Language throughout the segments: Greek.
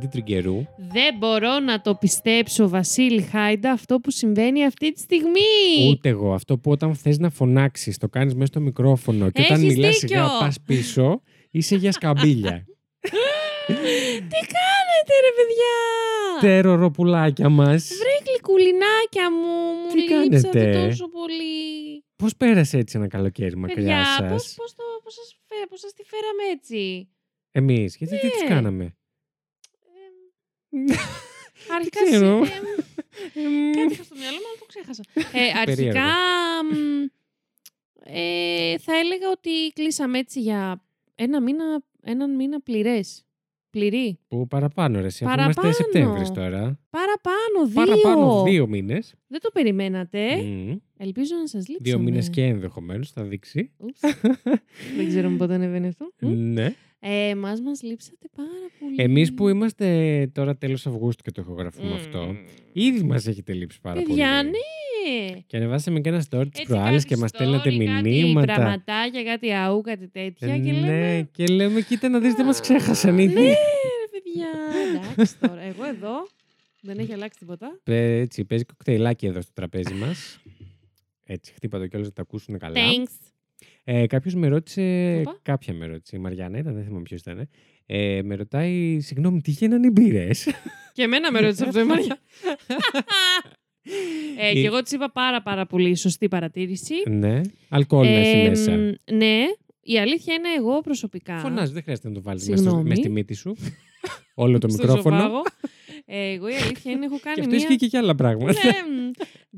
Lady Τριγκερού. Δεν μπορώ να το πιστέψω, Βασίλη Χάιντα, αυτό που συμβαίνει αυτή τη στιγμή. Ούτε εγώ. Αυτό που όταν θες να φωνάξεις, το κάνεις μέσα στο μικρόφωνο και όταν Έχεις μιλάς δίκιο. σιγά πας πίσω, είσαι για σκαμπίλια. Τι κάνετε, ρε παιδιά! Τεροροπουλάκια μας. Βρε γλυκουλινάκια μου, μου Τι λείψατε κάνετε; τόσο πολύ. Πώς πέρασε έτσι ένα καλοκαίρι μακριά Παιδιά, σας; πώς, πώς, το, πώς, σας, φέ- πώς σας τη φέραμε έτσι; Εμείς, γιατί τι τις Ναι. κάναμε; Αρχικά ξέρω. σε- εμ, Κάτι είχα στο μυαλό μου, αλλά το ξέχασα. Ε, αρχικά, Περίεργο. μ, ε, θα έλεγα ότι κλείσαμε έτσι για ένα μήνα, έναν μήνα πληρές. Πληρή. Που παραπάνω ρε, εσύ, αφού Παραπάνω. είμαστε Σεπτέμβρης τώρα. Παραπάνω, δύο. Παραπάνω δύο μήνες. Δεν το περιμένατε. Μμμ. Ελπίζω να σας λείψανε. Δύο μήνες και ενδεχομένως θα δείξει. Ούψ. Δεν ξέρουμε πότε ανεβαίνει αυτό. Μ. ναι. Ε, εμάς μας λείψατε πάρα πολύ. Εμείς που είμαστε τώρα τέλος Αυγούστου και το ηχογραφούμε Μμ. αυτό, ήδη μας έχετε λείψει πάρα Παιδιά, πολύ. ναι. Και ανεβάσαμε και ένα story τις Έτσι προάλλες κάτι και μας story, στέλνατε Κάτι μηνύματα. πραγματάκια, κάτι αού, κάτι τέτοια. Ε, και λέμε, ναι, και λέμε, κοίτα να δεις, δεν μας ξέχασαν ήδη. Ναι, ρε παιδιά. Εντάξει τώρα. Εγώ εδώ δεν έχει αλλάξει τίποτα. Ε, Έτσι, παίζει κοκτέιλάκι εδώ στο τραπέζι μας. Έτσι, χτύπα το κιόλας να τα ακούσουν καλά. Thanks. Ε, Κάποιος με ρώτησε. Οπα. Κάποια με ρώτησε. Η Μαριάννα ήταν, δεν θυμάμαι ποιος ήταν. Ε, με ρωτάει, συγγνώμη, τι γίνανε οι μπύρες; Και εμένα με ρώτησε αυτό η Μαριά. ε, και εγώ της είπα πάρα πάρα πολύ σωστή παρατήρηση. ναι. Αλκοόλ να έχει Ε, μέσα. μ, ναι, η αλήθεια είναι εγώ προσωπικά. Φωνάζεις, δεν χρειάζεται να το βάλεις μέσα, στο- Συγγνώμη. μέσα στη μύτη σου. Όλο το στο μικρόφωνο. Ζωβάγο. Ε, εγώ η αλήθεια είναι έχω κάνει Και αυτό μία... ισχύει και για άλλα πράγματα. Ναι, μ,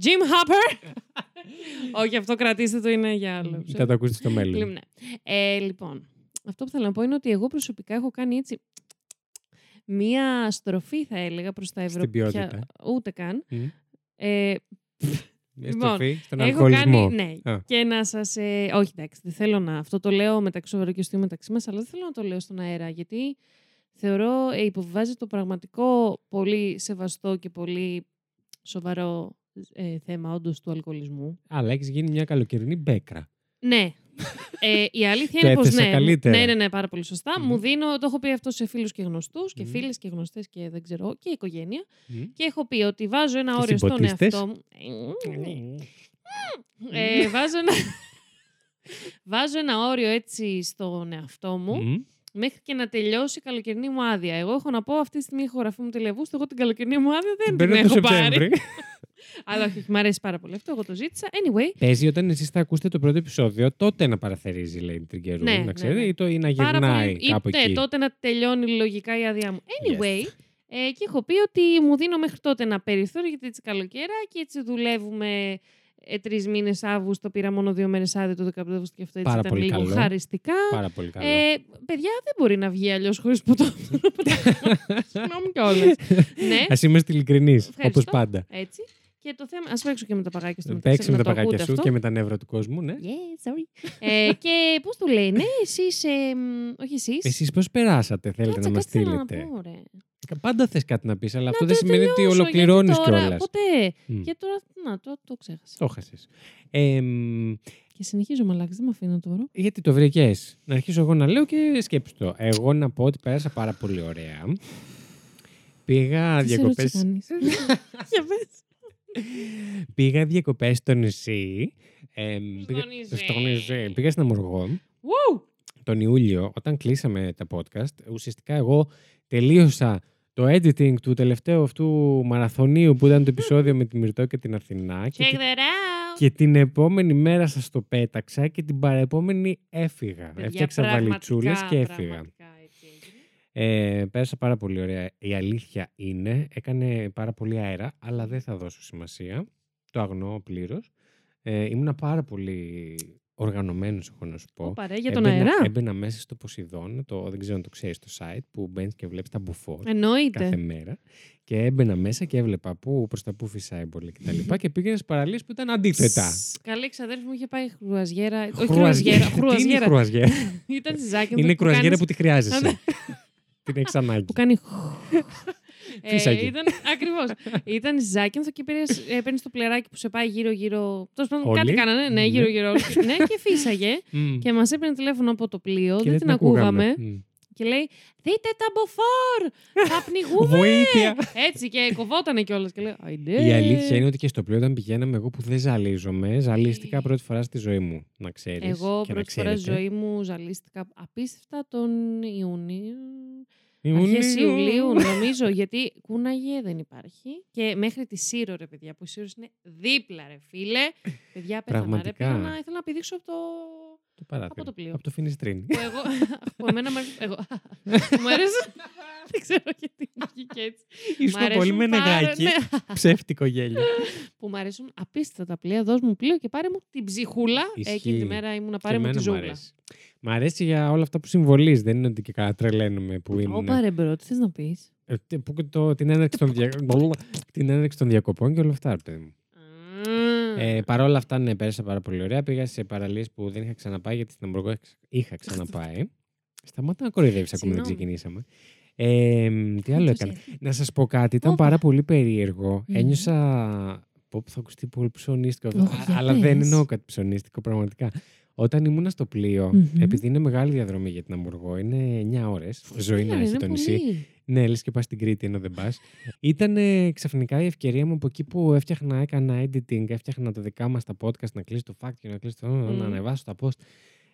Jim Hopper. Όχι, αυτό κρατήστε το, είναι για άλλο. Θα το ακούσεις στο μέλλον. Λοιπόν, ναι. Ε, λοιπόν, αυτό που θέλω να πω είναι ότι εγώ προσωπικά έχω κάνει έτσι μία στροφή, θα έλεγα, προς τα Στην Ευρωπαϊκά. ποιότητα. Ούτε καν. Μμ. Ε, Μια Λοιπόν, στροφή στον έχω αλκοολισμό. κάνει, ναι, Α. και να σας... Ε, όχι, εντάξει, δεν θέλω να... Αυτό το λέω μεταξύ σοβαρού και αστείου μεταξύ μας, αλλά δεν θέλω να το λέω στον αέρα, γιατί θεωρώ ε, υποβιβάζει το πραγματικό πολύ σεβαστό και πολύ σοβαρό ε, θέμα όντως του αλκοολισμού. Αλλά έχεις γίνει μια καλοκαιρινή μπέκρα. Ναι. Ε, η αλήθεια Το είναι πως έθεσα ναι. καλύτερα. Ναι, ναι, ναι, πάρα πολύ σωστά. Μμμ. Μου δίνω, το έχω πει αυτό σε φίλους και γνωστούς και Μμμ. φίλες και γνωστές και δεν ξέρω, και οικογένεια. Μμ. Και έχω πει ότι βάζω ένα Και όριο στον συμποτίστες. εαυτό μου. Ε, βάζω, ένα... βάζω ένα όριο έτσι στον εαυτό μου Μμ. Μέχρι και να τελειώσει η καλοκαιρινή μου άδεια. Εγώ έχω να πω αυτή τη στιγμή έχω γραφεί μου τηλεβούστο. Εγώ την καλοκαιρινή μου άδεια δεν την Μπαίνω το έχω πάρει. Σεπτέμβρη. Αλλά όχι, μου αρέσει πάρα πολύ αυτό. Εγώ το ζήτησα. Anyway, Παίζει όταν εσείς θα ακούσετε το πρώτο επεισόδιο, τότε να παραθερίζει, λέει την Τριγκερού. Ναι, να ναι, ξέρετε, ναι. ή, το, ή να πάρα γυρνάει πολύ. κάπου ή, ναι, εκεί. τότε να τελειώνει λογικά η άδειά μου. Anyway, ε, και έχω πει ότι μου δίνω μέχρι τότε ένα περιθώριο γιατί έτσι καλοκαίρα και έτσι δουλεύουμε ε, τρεις μήνες Αύγουστο. Πήρα μόνο δύο μέρες άδεια το 15 Αύγουστο και αυτό έτσι Πάρα ήταν πολύ λίγο καλό. χαριστικά. Πάρα πολύ καλό. Ε, παιδιά, δεν μπορεί να βγει αλλιώς χωρίς ποτό. Συγγνώμη κιόλας. ναι, Α είμαστε ειλικρινεί, όπως Ευχαριστώ. πάντα. έτσι. Και το θέμα. Α παίξω και με τα παγάκια στο Παίξε με να τα το παγάκια ακούτε σου αυτό. και με τα νεύρα του κόσμου, ναι. Yeah, sorry. ε, και πώς το λένε, εσείς. Ε, μ, όχι εσείς. Εσείς πώς περάσατε, θέλετε να μας στείλετε. Να πω, ρε. Πάντα θες κάτι να πεις, αλλά αυτό Να δεν το σημαίνει ότι τελειώσω, ολοκληρώνεις γιατί τώρα- κιόλας. Ποτέ. Και τώρα, να, το, το ξέχασα. Το χάσε. Ε, μ, Και συνεχίζω μαλάκι, δεν με αφήνω τώρα. γιατί το βρήκες; Να αρχίσω εγώ να λέω και σκέψου το. Εγώ να πω ότι πέρασα πάρα πολύ ωραία. Πήγα Τι σε διακοπέ. ρώτησε κανείς; Για πες. Πήγα διακοπές στο νησί. Ε, πήγα, νησί. στο νησί. Πήγα στην Αμοργό. Woo! τον Ιούλιο, όταν κλείσαμε τα podcast, ουσιαστικά εγώ τελείωσα το editing του τελευταίου αυτού μαραθωνίου που ήταν το επεισόδιο με τη Μυρτώ και την Αθηνά και, Check τη- that out. και την επόμενη μέρα σας το πέταξα και την παρεπόμενη έφυγα. Παιδιά, Έφτιαξα πραγματικά, βαλιτσούλες και έφυγα. πραγματικά έτσι έγινε. Ε, πέρασα πάρα πολύ ωραία. Η αλήθεια είναι, έκανε πάρα πολύ αέρα, αλλά δεν θα δώσω σημασία. Το αγνοώ πλήρως. Ε, ήμουνα πάρα πολύ οργανωμένος, έχω να σου πω. Ωπα, ρε, για τον Έμπαινα- αέρα. Έμπαινα μέσα στο Ποσειδόν, το, δεν ξέρω αν το ξέρεις το site, που μπαίνεις και βλέπεις τα μπουφόρ κάθε Εννοείται. μέρα. Και έμπαινα μέσα και έβλεπα πού, προς τα πού φυσάει πολύ κτλ. Και, και πήγαινα στις παραλίες που ήταν αντίθετα. Σ, Καλή ξαδέρφη μου είχε πάει χρουαζιέρα. Όχι Χρουαζιέρα. χρουαζιέρα. Τι είναι η Χρουαζιέρα. χρουαζιέρα. Ήταν στη Ζάκη. είναι η κρουαζιέρα που τη Α, χρειάζεσαι. ναι. Την έχεις ανάγκη. που κάνει. Φύσαγε. Ε, ήταν ακριβώς. ήταν στη Ζάκυνθο και παίρνεις το πλεράκι που σε πάει γύρω-γύρω. Τέλος πάντων, Όλοι. κάτι κάνανε. Ναι, Ναι. γύρω-γύρω. ναι, και φύσαγε. Μμ. Και μας έπαιρνε τηλέφωνο από το πλοίο. Και δεν την ακούγαμε. Μμ. και λέει Δείτε τα μποφόρ! Θα πνιγούμε! Βοήθεια! Έτσι και κοβότανε κιόλας. Και λέει «Αϊντε». Η αλήθεια είναι ότι και στο πλοίο όταν πηγαίναμε, εγώ που δεν ζαλίζομαι, ζαλίστηκα πρώτη φορά στη ζωή μου. Να ξέρεις. Ε. Εγώ και να πρώτη φορά στη ξέρετε. ζωή μου ζαλίστηκα απίστευτα τον Ιούνιο. Ιουνίου. Αρχές Ιουλίου, νομίζω, γιατί κούναγε δεν υπάρχει. Και μέχρι τη Σύρο, ρε παιδιά, που η Σύρος είναι δίπλα, ρε φίλε. Παιδιά, πέθανα, ρε. Πραγματικά. Πήγα να, ήθελα να πηδήξω από το. Το παράθυρο. Από το πλοίο. Από το Φινιστρίνι. που εγώ. που εμένα μου αρέσει. Εγώ. μου αρέσει. δεν ξέρω γιατί μου βγήκε έτσι. Ήσουν Μ' αρέσουν πολύ με πάρα- νεγάκι. ναι, Ψεύτικο γέλιο. που μου αρέσουν απίστευτα τα πλοία. Δώσ' μου πλοίο και πάρε μου την ψυχούλα. Ισχύει. Εκείνη τη μέρα ήμουν Και πάρε μου τη εμένα μου ζούλα. αρέσει. Μ' αρέσει για όλα αυτά που συμβολίζει. Δεν είναι ότι και καλά τρελαίνομαι που είναι. Ω, πάρε bro, τι θες να πεις; Ε, τι- που και το, την, έναρξη των δια... την έναρξη των διακοπών και όλα αυτά, ρε παιδί μου. Ε, Παρ' όλα αυτά, ναι, πέρασα πάρα πολύ ωραία. Πήγα σε παραλίες που δεν είχα ξαναπάει, γιατί στην Αμοργό είχα- είχα ξαναπάει. Σταμάτα να κοροϊδεύεις ακόμα δεν Συγγνώμη. ξεκινήσαμε. Ε, τι άλλο Τους έκανα. έφυγε. Να σας πω κάτι, ήταν Όπα. πάρα πολύ περίεργο. Μμμ. Ένιωσα... Πω, που θα ακουστεί πολύ ψωνίστικο. αυτό. Ωχ, Α- για αλλά δεν πες. εννοώ κάτι ψωνίστικο, πραγματικά. Όταν ήμουν στο πλοίο, Μμμ. επειδή είναι μεγάλη διαδρομή για την Αμβουργό, είναι 9 ώρες, ζωή να Ναι, έχει είναι το νησί. πολύ. Ναι, λες και πας στην Κρήτη ενώ δεν πας. Ήταν ε, ξαφνικά η ευκαιρία μου από εκεί που έφτιαχνα, έκανα editing, έφτιαχνα τα δικά μας τα podcast, να κλείσει το fact και να κλείσει το... να Μμμ. ανεβάσω τα post.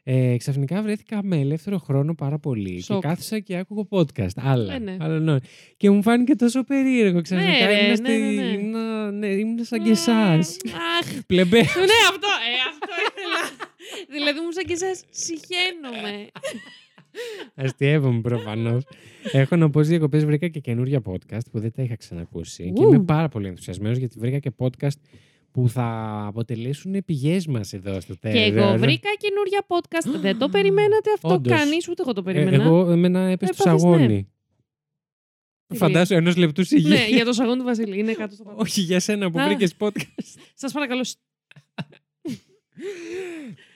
Ε, ξαφνικά βρέθηκα με ελεύθερο χρόνο πάρα πολύ Σοκ. και κάθισα και άκουγα podcast. Άλλα. Ε, ναι. άλλα ναι. Και μου φάνηκε τόσο περίεργο. Ξαφνικά ρε, ήμουν, ναι, στη... ναι, ναι. ήμουνα- ναι, ήμουν σαν και εσάς. Αχ, Πλεμπέ. ναι, αυτό, ε, αυτό ήθελα. δηλαδή μου σαν και εσάς συχαίνομαι. Αστειεύομαι προφανώς. Έχω να πω στις διακοπές βρήκα και καινούργια podcast που δεν τα είχα ξανακούσει. Και Ου. είμαι πάρα πολύ ενθουσιασμένος γιατί βρήκα και podcast που θα αποτελέσουν πηγές μας εδώ στο τέλος. Και εγώ βρήκα καινούρια podcast. Δεν το περιμένατε αυτό Όντως. κανείς, ούτε εγώ το περίμενα. εγώ, εμένα έπεσε το Έπαθες, ναι. σαγόνι. Φαντάσου ενός λεπτού σιγή. ναι, για το σαγόν του Βασίλη. Είναι κάτω στο πάτο. Όχι για σένα που Α. βρήκες podcast. Σας παρακαλώ.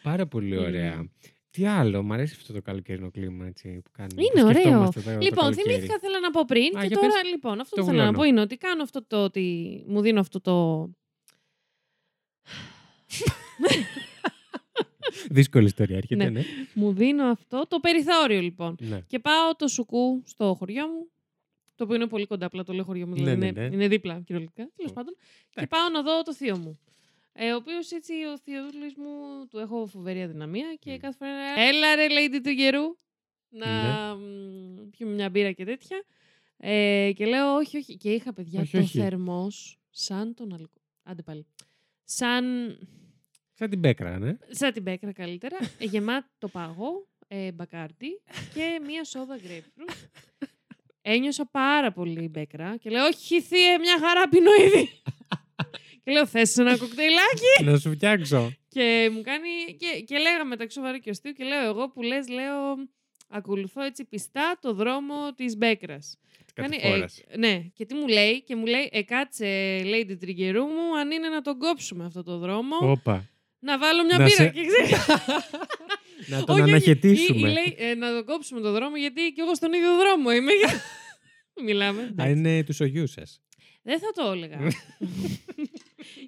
Πάρα πολύ ωραία. Τι άλλο, μου αρέσει αυτό το καλοκαιρινό κλίμα έτσι, που κάνουμε. Είναι που ωραίο. σκεφτόμαστε το- το Λοιπόν, καλοκαίρι. θυμήθηκα, θέλω να πω πριν. Α, και για τώρα, πες. λοιπόν, αυτό Το που θέλω να βουλώνω. πω είναι ότι κάνω αυτό το ότι μου δίνω αυτό το. Δύσκολη ιστορία, έρχεται, Ναι. ναι. Μου δίνω αυτό το περιθώριο, λοιπόν. ναι. Και πάω το σουκού στο χωριό μου. Το οποίο είναι πολύ κοντά, απλά το λέω χωριό μου. Ναι, Δηλαδή ναι, είναι, ναι. είναι δίπλα, κυριολεκτικά. Τέλος Ω. πάντων. Και Εντάξει. πάω να δω το θείο μου. Ε, ο οποίος έτσι, ο θείος μου, του έχω φοβερή αδυναμία και Μμ. κάθε φορά. είναι, Έλα ρε, lady του καιρού. Να Ναι. μ, πιούμε μια μπύρα και τέτοια. Ε, και λέω, όχι, όχι. Και είχα παιδιά Όχι, το όχι. θερμός σαν τον αλκο... Άντε πάλι. Σαν, Σαν την πέκρα, ναι. σαν την πέκρα καλύτερα. ε, γεμάτο πάγο, ε, μπακάρτι και μία σόδα grapefruit. Ένιωσα πάρα πολύ μπέκρα και λέω, όχι θύε, μια χαρά πίνω ήδη. Και λέω, θες ένα κοκτέιλάκι; να σου φτιάξω. και μου κάνει, και, και λέγαμε μεταξύ σοβαρού και αστείου και λέω, εγώ που λες, λέω, ακολουθώ έτσι πιστά το δρόμο της μπέκρας. Κάνει, Κατηφόρας. ε, ναι, και τι μου λέει, και μου λέει, ε, κάτσε, λέει την τριγκερού μου, αν είναι να τον κόψουμε αυτό το δρόμο, Όπα. να βάλω μια Να μπύρα. σε- Και ξέρεις, Να τον όχι, όχι, αναχαιτήσουμε. Ή, ή λέει, ε, να το κόψουμε το δρόμο, γιατί και εγώ στον ίδιο δρόμο είμαι. Μιλάμε. Α, εντάξει. είναι τους ογιούς σας. Δεν θα το έλεγα.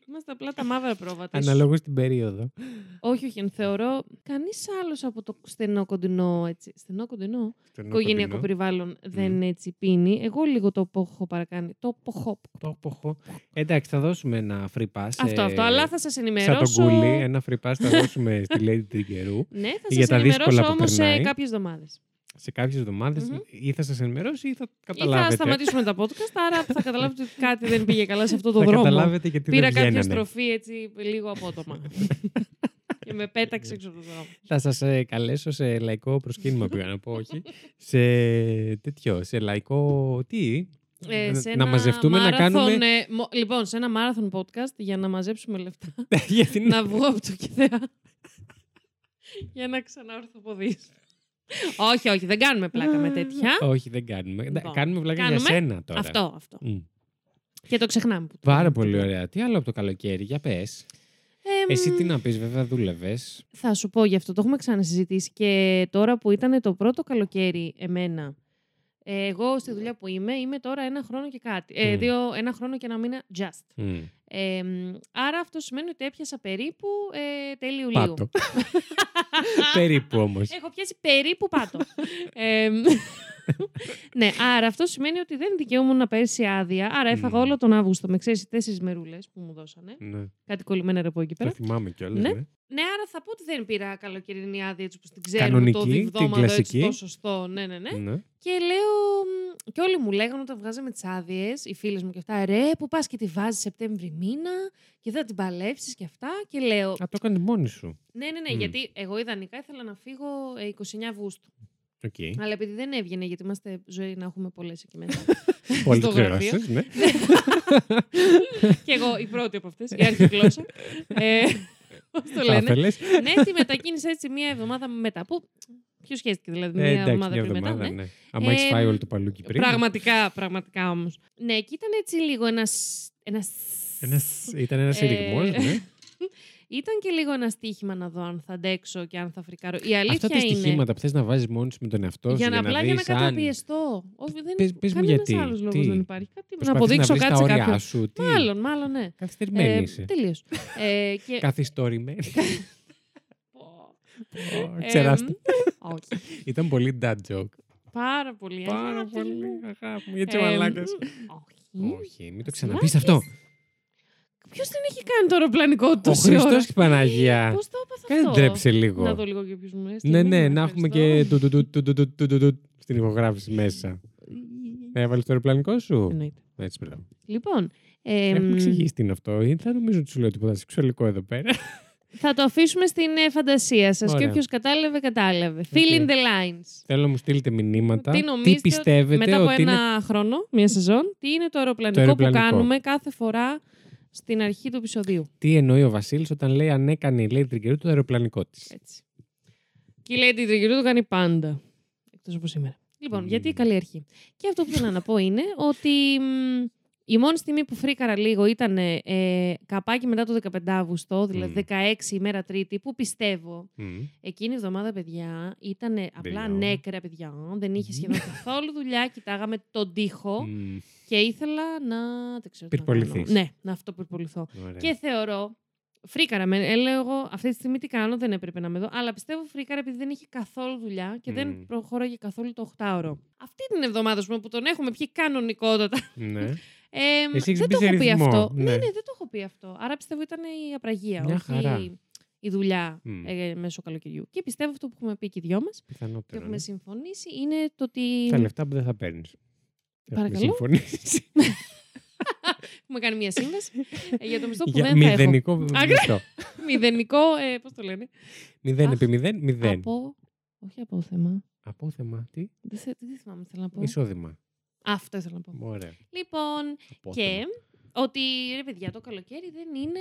Είμαστε απλά τα μαύρα πρόβατα. Αναλόγως την περίοδο. Όχι, όχι. Θεωρώ κανείς άλλος από το στενό κοντινό, έτσι, στενό κοντινό, οικογενειακό περιβάλλον δεν έτσι πίνει. Εγώ λίγο το έχω παρακάνει. Το ποχό. Το ποχώ. Εντάξει, θα δώσουμε ένα free pass. Αυτό, ε, αυτό. Αλλά θα σας Σαν ενημερώσω. τον κούλι, ένα free pass θα δώσουμε στη Lady Τρικερού. Ναι, θα για σας τα δύσκολα ενημερώσω που όμως σε περνάει. κάποιες εβδομάδες. Σε κάποιες εβδομάδες Μμμ. ή θα σας ενημερώσει ή θα Ή θα καταλάβετε. σταματήσουμε τα podcast, άρα θα καταλάβετε ότι κάτι δεν πήγε καλά σε αυτό το θα δρόμο. καταλάβετε γιατί Πήρα δεν κάποια βγαίνανε. στροφή έτσι λίγο απότομα. και με πέταξε έξω από το δρόμο. Θα σας ε, καλέσω σε λαϊκό προσκύνημα πήγα να πω, όχι. Σε τέτοιο, σε λαϊκό τι. Ε, σε να ένα μαζευτούμε να μάραθον, κάνουμε... ε, μο- λοιπόν, σε ένα marathon podcast για να μαζέψουμε λεφτά. γιατί να... να βγω από το κηδέα. για να ξαναορθοποδήσω. Όχι, όχι, δεν κάνουμε πλάκα με τέτοια. Όχι, δεν κάνουμε. Λοιπόν, κάνουμε βλάκα για κάνουμε σένα τώρα. Αυτό, αυτό. Μμ. Και το ξεχνάμε. που το Πάρα κάνουμε. πολύ ωραία. Τι άλλο από το καλοκαίρι, για πες. Εμ, Εσύ τι να πεις, βέβαια δούλευες. Θα σου πω γι' αυτό, το έχουμε ξανασυζητήσει και τώρα που ήταν το πρώτο καλοκαίρι εμένα. ε, Εγώ στη δουλειά που είμαι, είμαι τώρα ένα χρόνο και κάτι. Ε, Μμ. δύο, ένα χρόνο και ένα μήνα just. Μμ. Ε, μ, άρα αυτό σημαίνει ότι έπιασα περίπου ε, τέλη Ιουλίου. Πάτο. Περίπου όμως. Έχω πιάσει περίπου πάτο. ε, μ, ναι, άρα αυτό σημαίνει ότι δεν δικαιούμουν πέρσι άδεια. Άρα έφαγα Μμμ. όλο τον Αύγουστο με ξέρεις τέσσερις μερούλες που μου δώσανε. Ναι. Κάτι κολλημένα ρεπό εκεί Το πέρα. θυμάμαι κιόλας. Ναι. Ναι. Ναι, άρα θα πω ότι δεν πήρα καλοκαιρινή άδεια έτσι όπως την ξέρουμε. Κανονική, το την διβδόμαδο έτσι κλασική. το σωστό. Ναι, ναι, ναι. Ναι. Και λέω. μ, Και όλοι μου λέγανε όταν βγάζαμε τις άδειες, οι φίλες μου και αυτά, ρε, που πας και τη βάζεις Σεπτέμβρη μήνα και δεν θα την παλέψεις και αυτά. Και λέω. Α, το έκανε μόνη σου. Ναι, ναι, ναι, Μμ. γιατί εγώ ιδανικά ήθελα να φύγω ε, 29 Αυγούστου. Οκ. Αλλά επειδή δεν έβγαινε, γιατί είμαστε ζωή να έχουμε πολλές εκεί μέσα. Πολύ στο γραφείο. κληρώσεις, ναι. και εγώ η πρώτη από αυτές, η αρχή γλώσσα. ε, Πώς το Θα λένε; ήθελες; ναι, τη μετακίνησα έτσι μία εβδομάδα μετά. Που. Ποιος σχέστηκε δηλαδή, μία Ε, εντάξει, εβδομάδα μια πριν μετά. εβδομάδα, ναι. ναι. Άμα έχεις Ε, φάει όλο το παλούκι πριν. Πραγματικά, πραγματικά όμως. Ναι, και ήταν έτσι λίγο ένας. Ένας... Ένας, ήταν ένας Ε, σύριγμο, ναι. Ήταν και λίγο ένα στοίχημα να δω αν θα αντέξω και αν θα φρικάρω. Η αλήθεια Αυτά τα είναι. στοιχήματα που θες να βάζεις μόνη σου με τον εαυτό σου. Για να απλά για να δεις αν καταπιεστώ. Όχι, δεν Πες- πες μου κανένας γιατί. άλλος λόγος Τι; δεν υπάρχει. Κάτι, να προσπαθείς αποδείξω βρεις κάτι τα σε όρια κάποιον. σου. Τι; Μάλλον, μάλλον, ναι. Καθυστερημένη Ε, είσαι. Τελείως. ε, και... Καθιστορημένη. Ε, Ξεράστη. όχι. Ήταν πολύ dad joke. Πάρα πολύ. Πάρα αγάπη πολύ. μου. Αγάπη μου, γιατί ο Ε, μαλάκας. Όχι. Όχι, μην το ξαναπείς αυτό. Ποιος δεν έχει κάνει το αεροπλανικό του Ο Χριστός και η Παναγία. Ε, πώς το έπαθες Κάνε τρέψε λίγο. Να δω λίγο και ποιου μου Ναι, ναι, να έχουμε και στην ηχογράφηση μέσα. Ε, ε, έβαλες το αεροπλανικό σου; Εννοείται. Έτσι, μπράβο. Λοιπόν. Έχουμε εξηγήσει τι είναι αυτό. Θα νομίζω ότι σου λέω τίποτα σεξουαλικό εδώ πέρα. Θα το αφήσουμε στην φαντασία σας και όποιος κατάλαβε, κατάλαβε. Okay. Fill in the lines. Θέλω να μου στείλετε μηνύματα. Τι, τι πιστεύετε. Μετά από ότι ένα είναι... χρόνο, μία σεζόν, τι είναι το αεροπλανικό, το αεροπλανικό που κάνουμε κάθε φορά στην αρχή του επεισοδίου. Τι εννοεί ο Βασίλης όταν λέει αν έκανε η Lady Trigger το αεροπλανικό της. Έτσι. Και η Lady Trigger το κάνει πάντα. Εκτός από σήμερα. Λοιπόν, Μμμ. γιατί καλή αρχή. Και αυτό που θέλω να πω είναι ότι μ, η μόνη στιγμή που φρίκαρα λίγο ήταν ε, καπάκι μετά το 15 Αύγουστο, δηλαδή Μμ. 16 ημέρα Τρίτη, που πιστεύω εκείνη η εβδομάδα, παιδιά, ήταν απλά Παιδιά. νέκρα, παιδιά. Δεν είχε σχεδόν καθόλου δουλειά. Κοιτάγαμε τον τοίχο και ήθελα να. Δεν ξέρω τι να κάνω. Πυρποληθείς. Ναι, να αυτό πυρποληθώ. Και θεωρώ. Φρίκαρα με. Ε, λέω εγώ αυτή τη στιγμή τι κάνω, δεν έπρεπε να με δω. Αλλά πιστεύω φρίκαρα επειδή δεν είχε καθόλου δουλειά και δεν Μμ. προχώραγε καθόλου το 8ωρο. Αυτή την εβδομάδα ας πούμε, που τον έχουμε πιει κανονικότατα. Ναι. Ε, Εσύ έχεις δεν μπει το σε έχω πει ρυθμό, αυτό. ναι. Ναι. ναι, δεν το έχω πει αυτό. Άρα πιστεύω ήταν η απραγία, Μια όχι χαρά. η δουλειά Μμ. ε, μέσω καλοκαιριού. Και πιστεύω αυτό που έχουμε πει και οι δυο μας και Πιθανότερο. έχουμε ναι. συμφωνήσει είναι το ότι. Τα λεφτά που δεν θα παίρνεις. Παρακαλώ. συμφωνήσει. Έχουμε κάνει μια σύμβαση ε, για το μισθό που Για δεν θα έχω. μηδενικό Άγρα. μισθό. Μηδενικό, ε, πώς το λένε; Μηδέν Αχ. επί μηδέν, μηδέν. Από. Όχι απόθεμα. Απόθεμα. Τι; Δεν, θε- δεν θυμάμαι, θέλω να πω. Εισόδημα. Αυτό ήθελα να πω. Ωραία. Λοιπόν, Απόθεμα. και ότι ρε παιδιά, το καλοκαίρι δεν είναι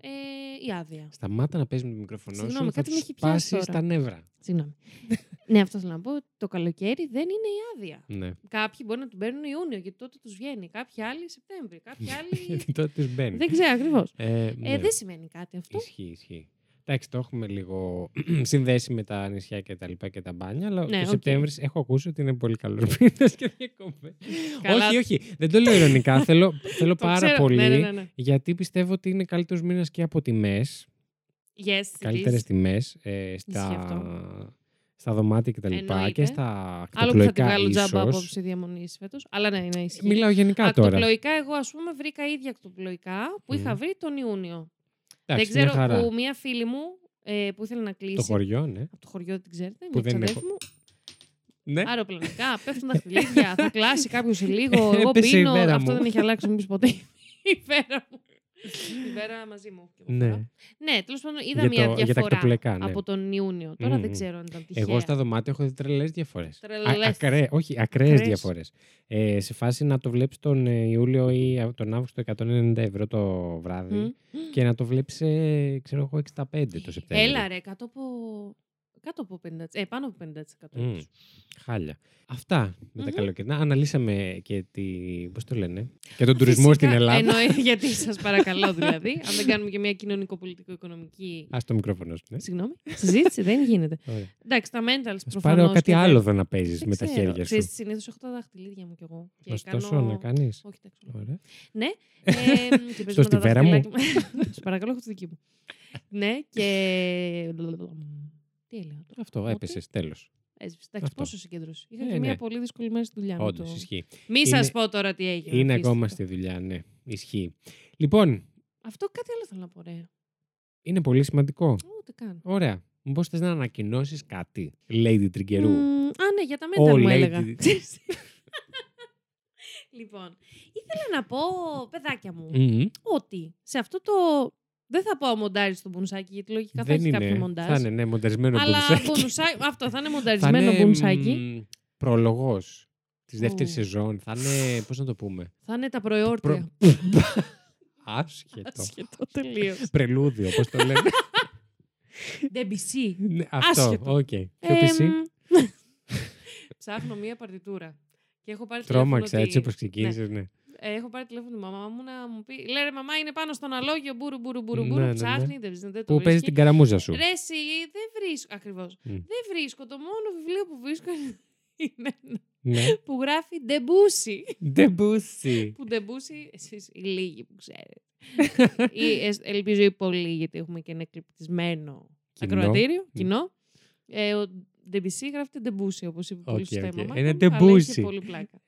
ε, η άδεια. Σταμάτα να παίζεις με το μικρόφωνο Συγγνώμη, σου. Θα κάτι με του έχει πιάσει σπάσεις τώρα. τα νεύρα. Συγγνώμη. ναι, αυτό θέλω να πω. Το καλοκαίρι δεν είναι η άδεια. Ναι. Κάποιοι μπορεί να την παίρνουν Ιούνιο γιατί τότε τους βγαίνει. Κάποιοι άλλοι Σεπτέμβρη. Κάποιοι άλλοι. Γιατί τότε τους μπαίνει. δεν ξέρω ακριβώς. Ε, Ε, ναι. δεν σημαίνει κάτι αυτό. Ισχύει, ισχύει. Εντάξει, το έχουμε λίγο συνδέσει με τα νησιά και τα λοιπά και τα μπάνια, αλλά Ναι, το οκ. Σεπτέμβρης έχω ακούσει ότι είναι πολύ καλός μήνας για διακοπές. Καλά. όχι, όχι. Δεν το λέω ειρωνικά. θέλω θέλω Το πάρα ξέρω. πολύ. Ναι, ναι, ναι, ναι. Γιατί πιστεύω ότι είναι καλύτερος μήνας και από τιμές. Yes, it Καλύτερες is. τιμές ε, Ισχύει στα, στα δωμάτια και τα λοιπά Εννοείται. και στα Άλλο που θα τη κτοπλοϊκά βγάλω τζάμπα ίσως. απόψη διαμονής φέτος. Αλλά ναι, ναι, ισχύει. Μιλάω γενικά τώρα. Ακτοπλοϊκά, εγώ ας πούμε βρήκα ίδια ακτοπλοϊκά που είχα Μμ. βρει τον Ιούνιο. Εντάξει, δεν μια ξέρω χαρά. που μία φίλη μου ε, που ήθελε να κλείσει. Το χωριό, ναι. Από το χωριό δεν την ξέρετε, Που μια δεν ξαδέρφη έχω. μου. ναι. Αεροπλανικά, πέφτουν τα χτυλίδια, θα κλάσει κάποιος σε λίγο. Εγώ Έπεσε η πίνω. βέρα Αυτό μου. δεν έχει αλλάξει μήπως ποτέ. η βέρα μου. η βέρα μαζί μου. και εγώ φοράω. ναι. Ναι, τέλος πάντων είδα Για μια το- για τα διαφορά κτοπλοϊκά, ναι. από τον Ιούνιο. Τώρα Μμμ. δεν ξέρω αν ήταν τυχαία. Εγώ στα δωμάτια έχω δει τρελές διαφορές. Τρελές. Ακραίε, όχι, ακραίες Ακραίες. διαφορές. Ε, σε φάση να το βλέπεις τον ε, Ιούλιο ή α, τον Αύγουστο 190 ευρώ το βράδυ Μμ. και να το βλέπεις, ξέρω εγώ, 65 το Σεπτέμβριο. Έλα ρε, κάτω από, κάτω από 50%. Ε, πάνω από 50%. Μμ, ίσως. χάλια. Αυτά με τα Μμμ. καλοκαιρινά. Αναλύσαμε και τη. Πώς το λένε. Και τον τουρισμό στην Φυσικά, Ελλάδα. Εννοεί, γιατί σας παρακαλώ δηλαδή. αν δεν κάνουμε και μια κοινωνικο-πολιτικο-οικονομική. Α το μικρόφωνο σου. Ναι. Συγγνώμη. Συζήτηση δεν γίνεται. Ωραία. Εντάξει, τα mentals Ας προφανώς. πάρω κάτι άλλο εδώ να παίζεις με τα χέρια σου. Συνήθως έχω τα δαχτυλίδια μου κι εγώ. Και Ωστόσο, κάνω... να κάνεις. Όχι, εντάξει. όλα. Ωραία. Ναι. Ε, και παίζω με τα στιβέρα μου. δαχτυλάκια Σου παρακαλώ, έχω τη δική μου. ναι, και. Τι έλεγα τώρα; Αυτό Ότι έπεσε. Τέλος. Έσβησε. Εντάξει, Αυτό. πόσο συγκέντρωση. Είχα Ε, και μια ναι. πολύ δύσκολη μέρα στη δουλειά μου. Όντως, το- ισχύει. Μη Είναι- σας πω τώρα τι έγινε. Είναι αφήστε ακόμα το. στη δουλειά, ναι. Ισχύει. Λοιπόν, Αυτό κάτι άλλο θέλω να πω, ρε. είναι πολύ σημαντικό. Ούτε καν. Ωραία. Μήπως θες να ανακοινώσεις κάτι, Lady Τριγκερού. Μμ, Α, ναι, για τα Ω, mental μου lady. έλεγα. λοιπόν, ήθελα να πω, παιδάκια μου, Μμμ. ότι σε αυτό το. Δεν θα πω μοντάρι στο μπουνσάκι, γιατί λογικά θα Δεν έχεις κάποιο είναι. μοντάζ. Θα είναι, ναι, μονταρισμένο αλλά μπουνσάκι. μπουνουσάκι, αυτό θα είναι Θα μονταρισμένο είναι μπουνσάκι. πρόλογος της δεύτερης Ω. σεζόν. Θα είναι. Πώς να το πούμε; Θα είναι τα προεόρτια. Άσχετο. Ασχετό τελείως. Πρελούδιο, πώς το λένε. Ντεμπισί. Ναι, Αυτό. Άσχετο. Οκ. Ποιο PC. Ψάχνω μία παρτιτούρα. Και έχω πάρει Τρόμαξα τηλέφωνο έτσι ότι- όπως ξεκίνησες. Ναι. Ε, έχω πάρει τηλέφωνο τη μαμά μου να μου πει. Λέει ρε μαμά, είναι πάνω στο αναλόγιο. Μπούρου, μπούρου, μπούρου. Ναι, μπούρου ναι, ναι. ψάχνει, δεν, δεν το Που παίζει βρίσκει. την καραμούζα σου. Ρε, εσύ, δεν βρίσκω. Ακριβώς. Μμ. Δεν βρίσκω. Το μόνο βιβλίο που βρίσκω είναι ένα Ναι. που γράφει Ντεμπούσι. Ντεμπούσι. που Ντεμπούσι, εσείς οι λίγοι που ξέρετε. ή, ε, ελπίζω οι πολλοί, γιατί έχουμε και ένα εκλεπτισμένο Κοινό. ακροατήριο, Μμ. κοινό. Ε, ο Ντεμπισί γράφεται Ντεμπούσι, όπως είπε πολύ Οκ, σωστά η οκ. μαμά. Ένα μου, αλλά είχε Ντεμπούσι. πολύ πλάκα.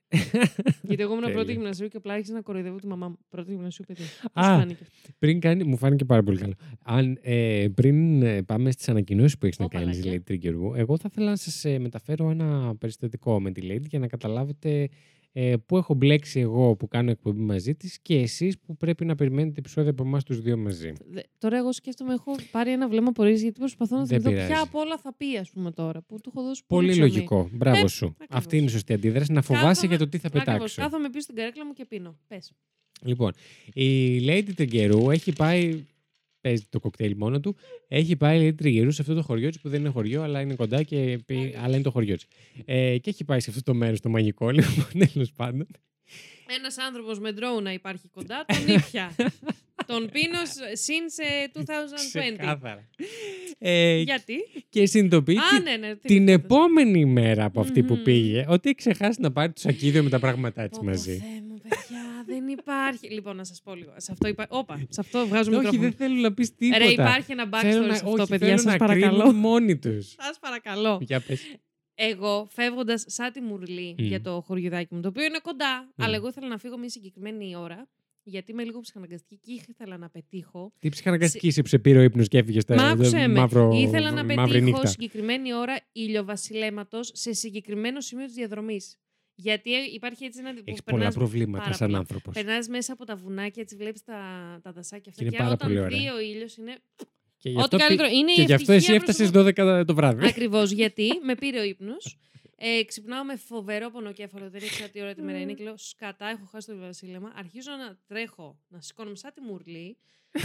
Γιατί εγώ ήμουν πρώτη Τέλεια. γυμνασίου και απλά άρχισα να κοροϊδεύω τη μαμά μου. Πρώτη γυμνασίου, παιδί. Πώς Α, φάνηκε. Πριν κάνει, μου φάνηκε πάρα πολύ καλό. Αν, ε, πριν ε, πάμε στις ανακοινώσεις που έχεις να Ω, κάνεις, παλάκια. Lady Trigger, εγώ θα ήθελα να σας μεταφέρω ένα περιστατικό με τη Lady για να καταλάβετε ε, πού έχω μπλέξει εγώ που κάνω εκπομπή μαζί της και εσείς που πρέπει να περιμένετε επεισόδια από εμάς τους δύο μαζί. Δε- Τώρα εγώ σκέφτομαι, έχω πάρει ένα βλέμμα πορείας γιατί προσπαθώ να Δεν θυμηθώ πειράζει. ποια από όλα θα πει, ας πούμε τώρα. Που του έχω δώσει Πολύ ψωμί. λογικό. Μπράβο Ε, σου. ακριβώς. Αυτή είναι η σωστή αντίδραση. Να φοβάσαι Κάθομαι- για το τι θα Ακριβώς. πετάξω. Κάθομαι πίσω στην καρέκλα μου και πίνω. Πες. Λοιπόν, η Lady Τριγκερού έχει πάει. Παίζει το κοκτέιλ μόνο του. Έχει πάει η Lady Τριγκερού σε αυτό το χωριό της που δεν είναι χωριό, αλλά είναι κοντά και πει- Αλήθεια. αλλά είναι το χωριό της. Ε, και έχει πάει σε αυτό το μέρος το μαγικό, λοιπόν, τέλος πάντων. Ένας άνθρωπος με ντρόου να υπάρχει κοντά, τον ήπια. τον πίνω since ε, 2020. Ξεκάθαρα. Ε, Γιατί; Και συνειδητοποιεί Α, την- ναι, ναι. τι την είπες. επόμενη μέρα από αυτή που Μμμ. πήγε ότι έχει ξεχάσει να πάρει το σακίδιο με τα πράγματά της Πω, πω, μαζί. Θεέ μου, παιδιά, δεν υπάρχει. Λοιπόν, να σας πω λίγο. Σε αυτό, υπά... Όπα, σε αυτό βγάζω Όχι, μικρόφωνο. δεν θέλω να πεις τίποτα. Ρε, υπάρχει ένα backstory Θέλω να, σε αυτό, όχι, παιδιά. θέλω Σας να παρακαλώ. κρίνουν μόνοι τους. Σας παρακαλώ. Για πες. Εγώ φεύγοντας σαν τη Μουρλή Μμ. για το χωριουδάκι μου, το οποίο είναι κοντά, Μμ. αλλά εγώ ήθελα να φύγω μια συγκεκριμένη ώρα, γιατί είμαι λίγο ψυχαναγκαστική και ήθελα να πετύχω. Τι ψυχαναγκαστική είσαι που σε πήρε ο ύπνος και έφυγες στα Μα άκουσε με. μαύρο, Ήθελα να μαύρη πετύχω νύχτα. συγκεκριμένη ώρα ηλιοβασιλέματο σε συγκεκριμένο σημείο της διαδρομής. Γιατί ε, υπάρχει έτσι ένα. Έχεις πολλά προβλήματα πάρα σαν πολλά. άνθρωπος. Περνάς μέσα από τα βουνάκια, έτσι βλέπεις τα, τα δασάκια αυτά. Είναι Και, πάρα όταν πολύ ωραία. δει ο ήλιος είναι. Και γι' Ό,τι αυτό, καλύτερο. Είναι και η γι' αυτό εσύ ευτυχία έφτασες προσωπο- 12 το βράδυ. Ακριβώς γιατί με πήρε ο ύπνος. Ε, ξυπνάω με φοβερό πονοκέφαλο. Δεν ήξερα τι ώρα τη μέρα είναι. Και λέω Σκατά, έχω χάσει το βασίλεμα. Αρχίζω να τρέχω, να σηκώνομαι σαν τη μουρλή.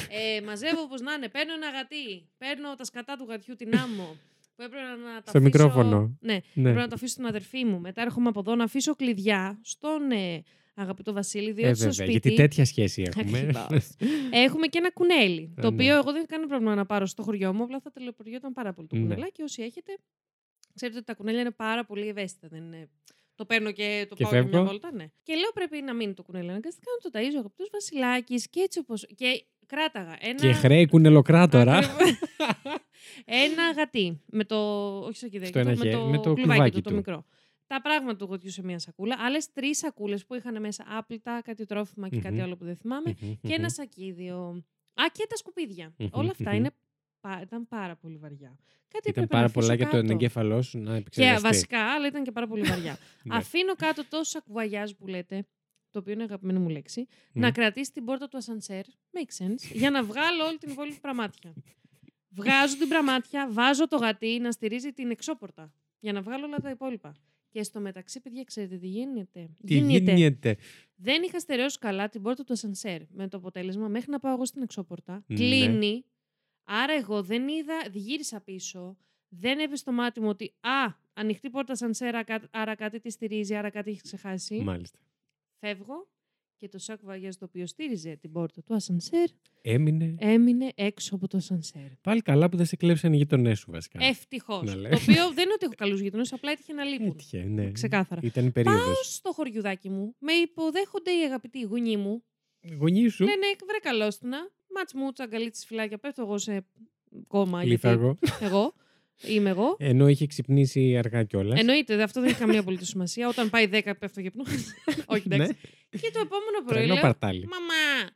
Ε, μαζεύω όπως να είναι. Παίρνω ένα γατί. Παίρνω τα σκατά του γατιού, την άμμο. Που έπρεπε να τα Στο αφήσω... μικρόφωνο. Ναι, Ναι. πρέπει να το αφήσω στην αδερφή μου. Μετά έρχομαι από εδώ να αφήσω κλειδιά στον ε, αγαπητό Βασίλη, διότι Ε, στο βέβαια, σπίτι. γιατί τέτοια σχέση έχουμε. Ακριβώς. Έχουμε και ένα κουνέλι. Ε, το ναι. οποίο εγώ δεν κάνω πρόβλημα να πάρω στο χωριό μου, απλά θα τελεπωριόταν πάρα πολύ το Ναι. κουνελάκι. Όσοι έχετε, ξέρετε ότι τα κουνέλια είναι πάρα πολύ ευαίσθητα. Δεν είναι... Το παίρνω και το Και πάω για μια φεύγω. βόλτα. Ναι. Και λέω πρέπει να μείνει το κουνέλι. Αναγκαστικά να το ταΐζω ο αγαπητός Βασιλάκης και έτσι όπω. Και κράταγα. Ένα... Και χρέη κουνελοκράτορα. Ακριβώς. ένα γατί. Με το. Όχι στο κηδάκι, Στο ένα το- με χέρι, το, με το κλουβάκι κλουβάκι του, το του. μικρό. Τα πράγματα του γατιού σε μία σακούλα. Άλλες τρεις σακούλες που είχαν μέσα άπλυτα, κάτι τρόφιμα και κάτι Μμμ. άλλο που δεν θυμάμαι. και ένα σακίδιο. Α, και τα σκουπίδια. Μμμ, Όλα αυτά μμμ. είναι, πα- ήταν πάρα πολύ βαριά. Κάτι Ήταν έπρεπε πάρα να πολλά αφήσω για τον κάτω. εγκέφαλό σου να Και επεξεργαστεί. βασικά, αλλά ήταν και πάρα πολύ βαριά. Ναι. Αφήνω κάτω το σακουβαγιάζ που λέτε, το οποίο είναι αγαπημένη μου λέξη, Μμ. να κρατήσει την πόρτα του ασανσέρ, make sense, για να βγάλω όλη την υπόλοιπη πραμάτια. Βγάζω την πραμάτια, βάζω το γατί να στηρίζει την εξώπορτα, για να βγάλω όλα τα υπόλοιπα. Και στο μεταξύ, παιδιά, ξέρετε τι γίνεται; Τι γίνεται. Δεν είχα στερεώσει καλά την πόρτα του ασανσέρ. Με το αποτέλεσμα, μέχρι να πάω εγώ στην εξώπορτα, Ναι. κλείνει. Άρα εγώ δεν είδα, γύρισα πίσω, Δεν έπεσε στο μάτι μου ότι Α, ανοιχτή πόρτα σανσέρα, άρα κάτι τη στηρίζει, άρα κάτι έχει ξεχάσει. Μάλιστα. Φεύγω και το σακ βαγιάζ το οποίο στήριζε την πόρτα του ασανσέρ Έμεινε. έμεινε έξω από το ασανσέρ. Πάλι καλά που δεν σε κλέψαν οι γειτονές σου βασικά. Ευτυχώς. Να λέει. Το οποίο δεν είναι ότι έχω καλούς γειτονές, απλά έτυχε να λείπουν. Έτυχε, ναι. Ξεκάθαρα. Ήταν περίοδος. Στο χωριουδάκι μου με υποδέχονται οι αγαπητοί γονείς μου. Γονείς σου; Ναι, ναι, βρε καλόστουνα. Μάτς μου, τσαγκαλίτσι φυλάκια. Πέφτω εγώ σε κόμμα. γιατί Λίθαργο. Εγώ. Είμαι εγώ. Ενώ είχε ξυπνήσει αργά κιόλας. Εννοείται, δε, αυτό δεν έχει καμία απολύτως σημασία. Όταν πάει 10, πέφτω γεπνό. Όχι, Ναι. εντάξει. Και το επόμενο πρωί Τρελό λέω, παρτάλι. Μαμά,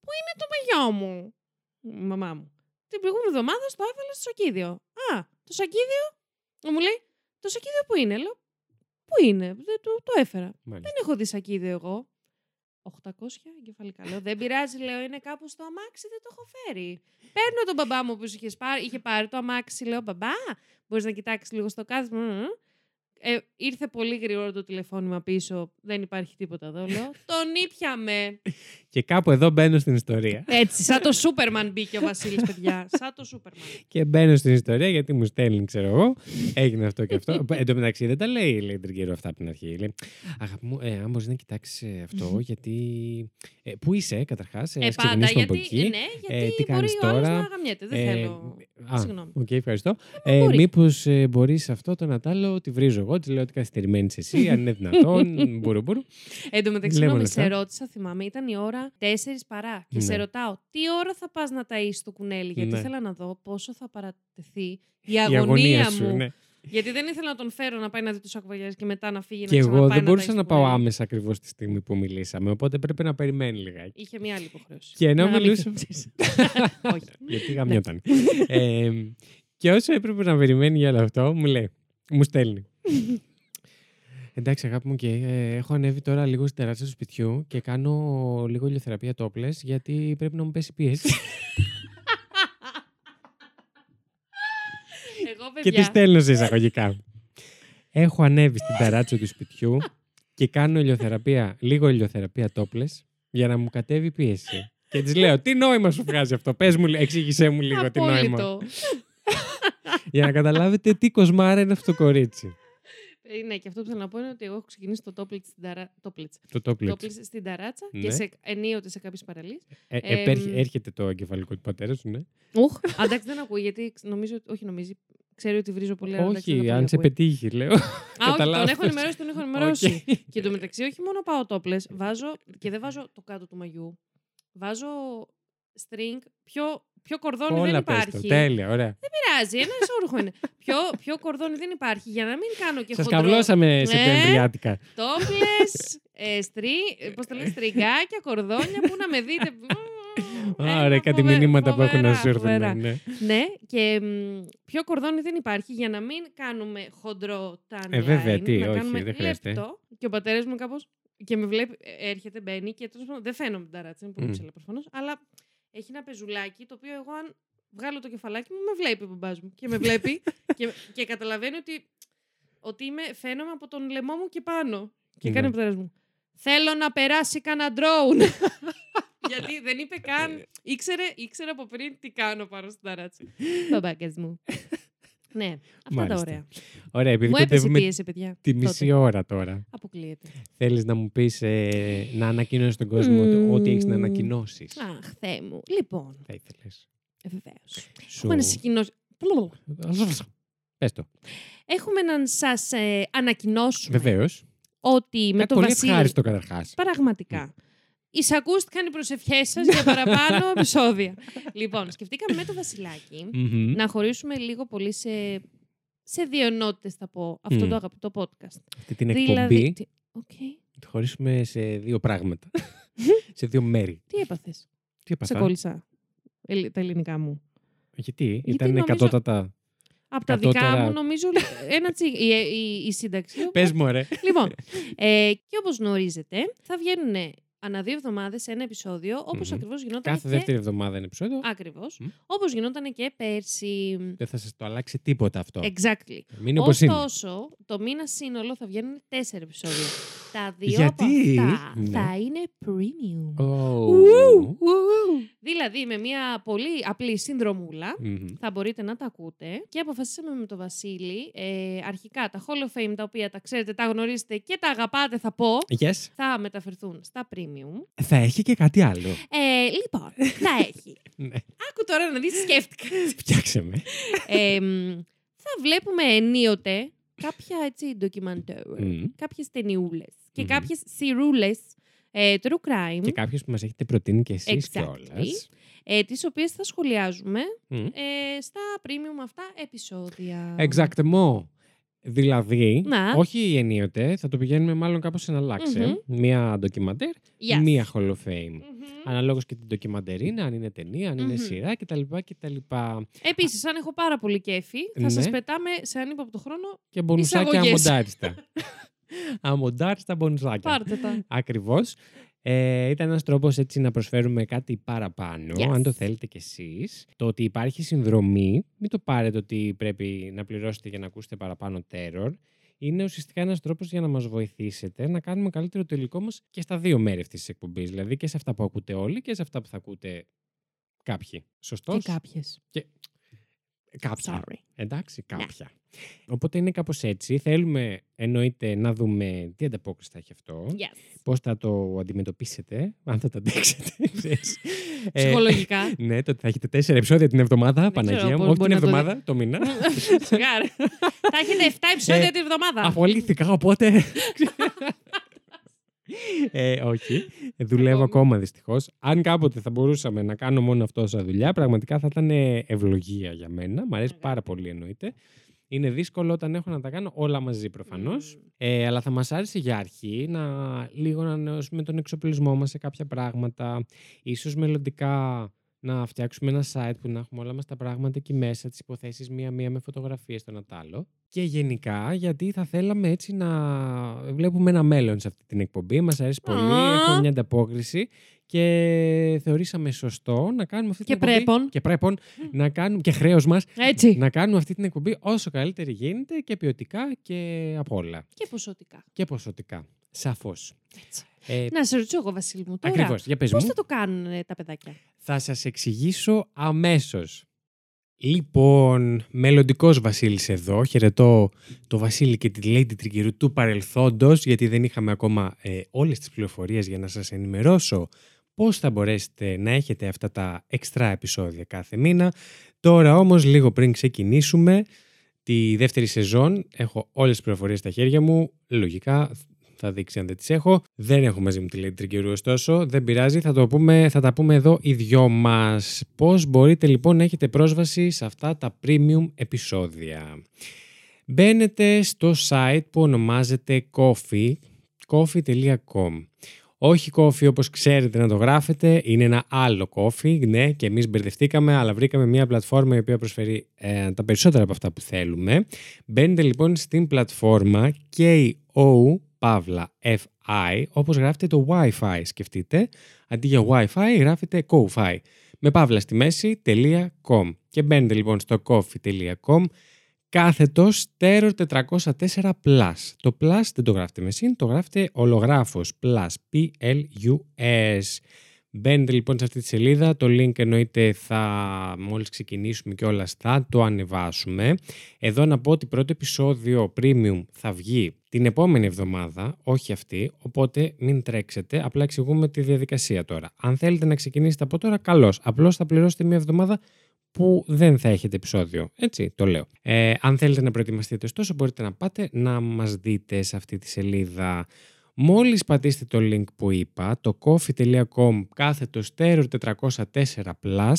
πού είναι το μαγιό μου; Η Μαμά μου. Την προηγούμενη εβδομάδα στο έβαλα στο σακίδιο. Α, το σακίδιο. Μου λέει, το σακίδιο πού είναι; Λέω, πού είναι. Δεν το, το έφερα. Μάλιστα. Δεν έχω δει σακίδιο εγώ. 800 εγκεφαλικά. Λέω, δεν πειράζει, λέω, είναι κάπου στο αμάξι, δεν το έχω φέρει. Παίρνω τον μπαμπά μου που είχε πάρει, είχε πάρει το αμάξι, λέω, μπαμπά, μπορείς να κοιτάξεις λίγο στο κάθισμα. Μμμ. Ε, ήρθε πολύ γρήγορα το τηλεφώνημα πίσω. Δεν υπάρχει τίποτα εδώ. Λέω, τον ήπιαμε. Και κάπου εδώ μπαίνω στην ιστορία. Έτσι, σαν το Σούπερμαν μπήκε ο Βασίλης, παιδιά. Σαν το Σούπερμαν. Και μπαίνω στην ιστορία γιατί μου στέλνει, ξέρω εγώ. Έγινε αυτό και αυτό. Εν τω μεταξύ δεν τα λέει, λέει τριγύρω αυτά από την αρχή. Λέει, Αγάπη μου, ε, αν μπορείς να κοιτάξεις αυτό, γιατί. Ε, πού είσαι, καταρχάς, ε, Ε, ας πάντα, ξεκινήσουμε από γιατί, εκεί. ε, ναι, γιατί τι μπορεί κάνεις ο άλλος τώρα; να γαμιέται. Δεν Ε, θέλω. Α, Συγγνώμη. οκ, ευχαριστώ. Ε, μπορεί. Μήπως ε, μπορείς αυτό το Νατάλο, τη βρίζω εγώ, τη λέω ότι καθυστερημένης είσαι εσύ, αν είναι δυνατόν. Μπουρου, μπουρου. Εν τω μεταξύ, Λέμε συγγνώμη, λεφτά. σε ρώτησα, θυμάμαι, ήταν η ώρα 4 παρά. Και Ναι. σε ρωτάω, τι ώρα θα πας να ταΐσεις το κουνέλι, γιατί Ναι. ήθελα να δω πόσο θα παρατεθεί η Η αγωνία, αγωνία μου. σου, ναι. Γιατί δεν ήθελα να τον φέρω να πάει να δει τους ακουβαγιάζει και μετά να φύγει Και να εγώ ξαναπάει δεν να μπορούσα ταΐσει να το πάω κουνέλι. άμεσα ακριβώς τη στιγμή που μιλήσαμε. Οπότε πρέπει να περιμένει λιγάκι. Είχε μια άλλη υποχρέωση. Και ενώ Να μιλούσα- γαμηθεί. Όχι. Γιατί γαμιόταν. ε, και όσο έπρεπε να περιμένει για όλο αυτό, μου λέει, μου στέλνει. Εντάξει, αγάπη μου, και ε, έχω ανέβει τώρα λίγο στην τεράστια του σπιτιού και κάνω λίγο ηλιοθεραπεία τόπλες γιατί πρέπει να μου πέσει πίεση. Εγώ, και τη παιδιά, στέλνω σε εισαγωγικά. έχω ανέβει στην ταράτσα του σπιτιού και κάνω ηλιοθεραπεία, λίγο ηλιοθεραπεία τόπλες για να μου κατέβει πίεση. Και της λέω, τι νόημα σου βγάζει αυτό, πες μου, εξήγησέ μου λίγο τι νόημα. απόλυτο. για να καταλάβετε τι κοσμάρα είναι αυτό το κορίτσι. Ε, ναι, και αυτό που θέλω να πω είναι ότι εγώ έχω ξεκινήσει το τόπλες στην, ταρα... τόπλες. Το τόπλες. Τόπλες στην ταράτσα Ναι. και σε... ενίοτε σε κάποιες παραλίες. Ε, Εμ. επέρχε- έρχεται το εγκεφαλικό του πατέρα σου, ναι. Ουχ. Εντάξει, δεν ακούει γιατί ξ- νομίζω. ότι- Όχι, νομίζει. Ξέρει ότι βρίζω πολύ. αλλά εντάξει, δεν όχι, το αν σε ακούει. πετύχει, λέω. Α, όχι, τον Καταλάβεις. έχω ενημερώσει, τον έχω ενημερώσει. Οκ. Και το μεταξύ, όχι μόνο πάω τόπλες, βάζω και δεν βάζω το κάτω του μαγιού. Βάζω string, πιο, πιο κορδόνι δεν Όλα πες το. υπάρχει. Τέλεια, ωραία. πειράζει, ένα όρουχο είναι. πιο, πιο κορδόνι δεν υπάρχει για να μην κάνω και Σας χοντρό. καβλώσαμε Ε, σεπτεμβριάτικα. Τόπλες, ε, στρι, ε, πώς το λένε, στριγκάκια, κορδόνια που να με δείτε. Α, Ένα Ωραία, κάτι φοβε- μηνύματα που έχουν να φοβερά, σου έρθουν. φοβερά. ναι. Ναι, και μ, πιο κορδόνι δεν υπάρχει για να μην κάνουμε χοντρό tan Ε, βέβαια, line, τι, να όχι, κάνουμε δεν χρειάζεται. λεπτό. Και ο πατέρας μου κάπως. και με βλέπει, ε, έρχεται, μπαίνει και τέλος πάντων δεν φαίνομαι την ταράτσα, είναι πολύ Μμ. ψηλά προφανώς, αλλά έχει ένα πεζουλάκι το οποίο εγώ αν βγάλω το κεφαλάκι μου με βλέπει ο μπαμπάς μου και με βλέπει και, και καταλαβαίνει ότι, ότι είμαι, φαίνομαι από τον λαιμό μου και πάνω. Και Ναι. κάνει ο πατέρας μου. Θέλω να περάσει κανένα drone. Γιατί δεν είπε καν. Ήξερε, ήξερε από πριν τι κάνω πάνω στην ταράτσα. Μπαμπάκες μου. Ναι, αυτά Μάλιστα. τα ωραία. Ωραία, επειδή Μου έπεσε κοντεύουμε πίεση, παιδιά. τη τότε. μισή ώρα τώρα, Αποκλείεται. θέλεις να μου πεις να ανακοινώσεις τον κόσμο το- ό,τι έχεις να Μμμ. ανακοινώσεις; Αχ, Θεέ μου. Λοιπόν, Θα ήθελες. ε, βεβαίως. Σου. Έχουμε να σας ανακοινώσει- Πες το. Έχουμε να σας ε, ανακοινώσουμε Βεβαίως. ότι με Κάτι το πολύ Βασίλη. ευχάριστο καταρχάς. Πραγματικά. Εισακούστηκαν οι προσευχές σας για παραπάνω επεισόδια. λοιπόν, σκεφτήκαμε με το Βασιλάκι να χωρίσουμε λίγο πολύ σε, σε δύο ενότητες, θα πω, αυτό Μμ. το αγαπητό podcast. Αυτή την εκπομπή Δηλαδή, τι, Οκ. τη χωρίσουμε σε δύο πράγματα. σε δύο μέρη. τι έπαθες, Τι σε έπαθα. κόλλησα ελ- τα ελληνικά μου. Γιατί, ήταν νομίζω- εκατότατα. Από τα δικά Κατώτερα- μου νομίζω ένα τσι... η, η, η σύνταξη. Πες μου, ρε. λοιπόν, ε, και όπως γνωρίζετε, θα βγαίνουν ανά δύο εβδομάδες ένα επεισόδιο, όπως Μμμ. ακριβώς γινόταν Κάθε και... δεύτερη εβδομάδα είναι επεισόδιο. Ακριβώς. Μμ. Όπως γινόταν και πέρσι. Δεν θα σας το αλλάξει τίποτα αυτό. Exactly. Μην όπως είναι. Ωστόσο, το μήνα σύνολο θα βγαίνουν τέσσερα επεισόδια. Τα δύο Γιατί; από αυτά Ναι. θα είναι premium. Ω. Ου, ου, ου. Δηλαδή, με μια πολύ απλή συνδρομούλα, Μμμ. θα μπορείτε να τα ακούτε. Και αποφασίσαμε με τον Βασίλη, ε, αρχικά τα Hall of Fame, τα οποία τα ξέρετε, τα γνωρίζετε και τα αγαπάτε, θα πω, Yes. θα μεταφερθούν στα Premium. Θα έχει και κάτι άλλο. Ε, λοιπόν, θα έχει. Ναι. Άκου τώρα να δεις, σκέφτηκα. Φτιάξε με. Ε, μ, θα βλέπουμε ενίοτε κάποια έτσι ντοκιμαντέρ, Μμ. κάποιες ταινιούλες και Μμμ. κάποιες σιρούλες ε, true crime, Και κάποιο που μας έχετε προτείνει και εσείς Exactly. κιόλας. ε, τις οποίες θα σχολιάζουμε ε, στα premium αυτά επεισόδια. Exactement. Δηλαδή, Να. όχι ενίοτε, θα το πηγαίνουμε μάλλον κάπως εναλλάξε. Μία ντοκιμαντέρ, Yes. μία Hall of Fame. Μμμ. Αναλόγως και την ντοκιμαντερίνα, αν είναι ταινία, αν είναι Μμμ. σειρά κτλ. κτλ. Επίσης, αν έχω πάρα πολύ κέφι, θα Ναι. σας πετάμε σε ανύποπτο χρόνο. Και μπονουσάκια Εισαγωγές. αμοντάριστα. αμοντάριστα μπονουσάκια. Πάρτε τα. Ακριβώς. Ε, ήταν ένας τρόπος έτσι να προσφέρουμε κάτι παραπάνω, Yes. αν το θέλετε κι εσείς. Το ότι υπάρχει συνδρομή, μην το πάρετε ότι πρέπει να πληρώσετε για να ακούσετε παραπάνω terror. Είναι ουσιαστικά ένας τρόπος για να μας βοηθήσετε να κάνουμε καλύτερο το υλικό μας και στα δύο μέρη αυτής της εκπομπής. Δηλαδή και σε αυτά που ακούτε όλοι και σε αυτά που θα ακούτε κάποιοι. Σωστός; Και κάποιες. Κάποια. Sorry. Εντάξει, κάποια. Οπότε είναι κάπως έτσι. Θέλουμε εννοείται να δούμε τι ανταπόκριση θα έχει αυτό. Yes. Πώς θα το αντιμετωπίσετε, αν θα το αντέξετε. ξέρεις. Ε, Ψυχολογικά. ναι, το ότι θα έχετε τέσσερα επεισόδια την εβδομάδα, Δεν Παναγία ξέρω μου. πώς Όχι την μπορεί να το εβδομάδα, το μήνα. Σιγά, ρε. Θα έχετε 7 επεισόδια Ε, την εβδομάδα. Αφολήθηκα, οπότε. ε, όχι. Ε, Δουλεύω Ακόμη. ακόμα δυστυχώς. Αν κάποτε θα μπορούσαμε να κάνω μόνο αυτό σαν δουλειά, πραγματικά θα ήταν ευλογία για μένα. Μ' αρέσει πάρα πολύ εννοείται. Είναι δύσκολο όταν έχω να τα κάνω όλα μαζί προφανώς. Μμμ. Ε, αλλά θα μας άρεσε για αρχή να λίγο να ανανεώσουμε τον εξοπλισμό μας σε κάποια πράγματα. Ίσως μελλοντικά να φτιάξουμε ένα site που να έχουμε όλα μας τα πράγματα εκεί μέσα, τις υποθέσεις μία-μία με φωτογραφίες το ένα τ' άλλο. Και γενικά γιατί θα θέλαμε έτσι να βλέπουμε ένα μέλλον σε αυτή την εκπομπή. Μας αρέσει πολύ, Α. έχουμε μια ανταπόκριση και θεωρήσαμε σωστό να κάνουμε αυτή Και την εκπομπή. πρέπον. Και πρέπον να κάνουμε και χρέος μας Έτσι. να κάνουμε αυτή την εκπομπή όσο καλύτερη γίνεται και ποιοτικά και απ' όλα. Και ποσοτικά. Και ποσοτικά. Σαφώς. Έτσι. Ε, Να σε ρωτήσω εγώ, Βασίλη μου, τώρα. Ακριβώς. Για πες Πώς μου. θα το κάνουν ε, τα παιδάκια; Θα σας εξηγήσω αμέσως. Λοιπόν, μελλοντικός Βασίλης εδώ. Χαιρετώ το Βασίλη και τη Lady Τρικυρού του παρελθόντος, γιατί δεν είχαμε ακόμα ε, όλες τις πληροφορίες για να σας ενημερώσω πώς θα μπορέσετε να έχετε αυτά τα εξτρά επεισόδια κάθε μήνα. Τώρα όμως, λίγο πριν ξεκινήσουμε τη δεύτερη σεζόν, έχω όλες τις πληροφορίες στα χέρια μου. Λογικά θα δείξει αν δεν τις έχω. Δεν έχω μαζί μου τη Lady Τρικυρού ωστόσο. Δεν πειράζει, θα, το πούμε, θα τα πούμε εδώ οι δυο μας. Πώς μπορείτε λοιπόν να έχετε πρόσβαση σε αυτά τα premium επεισόδια. Μπαίνετε στο site που ονομάζεται coffee, coffee.com. Όχι coffee όπως ξέρετε να το γράφετε, είναι ένα άλλο coffee, ναι, και εμείς μπερδευτήκαμε, αλλά βρήκαμε μια πλατφόρμα η οποία προσφέρει ε, τα περισσότερα από αυτά που θέλουμε. Μπαίνετε λοιπόν στην πλατφόρμα KO Παύλα FI, όπως γράφετε το Wi-Fi, σκεφτείτε. Αντί για Wi-Fi γράφετε Ko-Fi. Με παύλα στη μέση, .com. Και μπαίνετε λοιπόν στο coffee.com κάθετος Terror 404 Plus. Το Plus δεν το γράφετε με συν, το γράφετε ολογράφος Plus, P-L-U-S. Μπαίνετε λοιπόν σε αυτή τη σελίδα, το link εννοείται θα μόλις ξεκινήσουμε και όλα θα το ανεβάσουμε. Εδώ να πω ότι πρώτο επεισόδιο premium θα βγει την επόμενη εβδομάδα, όχι αυτή, οπότε μην τρέξετε, απλά εξηγούμε τη διαδικασία τώρα. Αν θέλετε να ξεκινήσετε από τώρα, καλώς. Απλώς θα πληρώσετε μια εβδομάδα που δεν θα έχετε επεισόδιο. Έτσι το λέω. Ε, αν θέλετε να προετοιμαστείτε ωστόσο μπορείτε να πάτε να μας δείτε σε αυτή τη σελίδα. Μόλις πατήσετε το link που είπα, το coffee.com κάθετο Terror 404 Plus,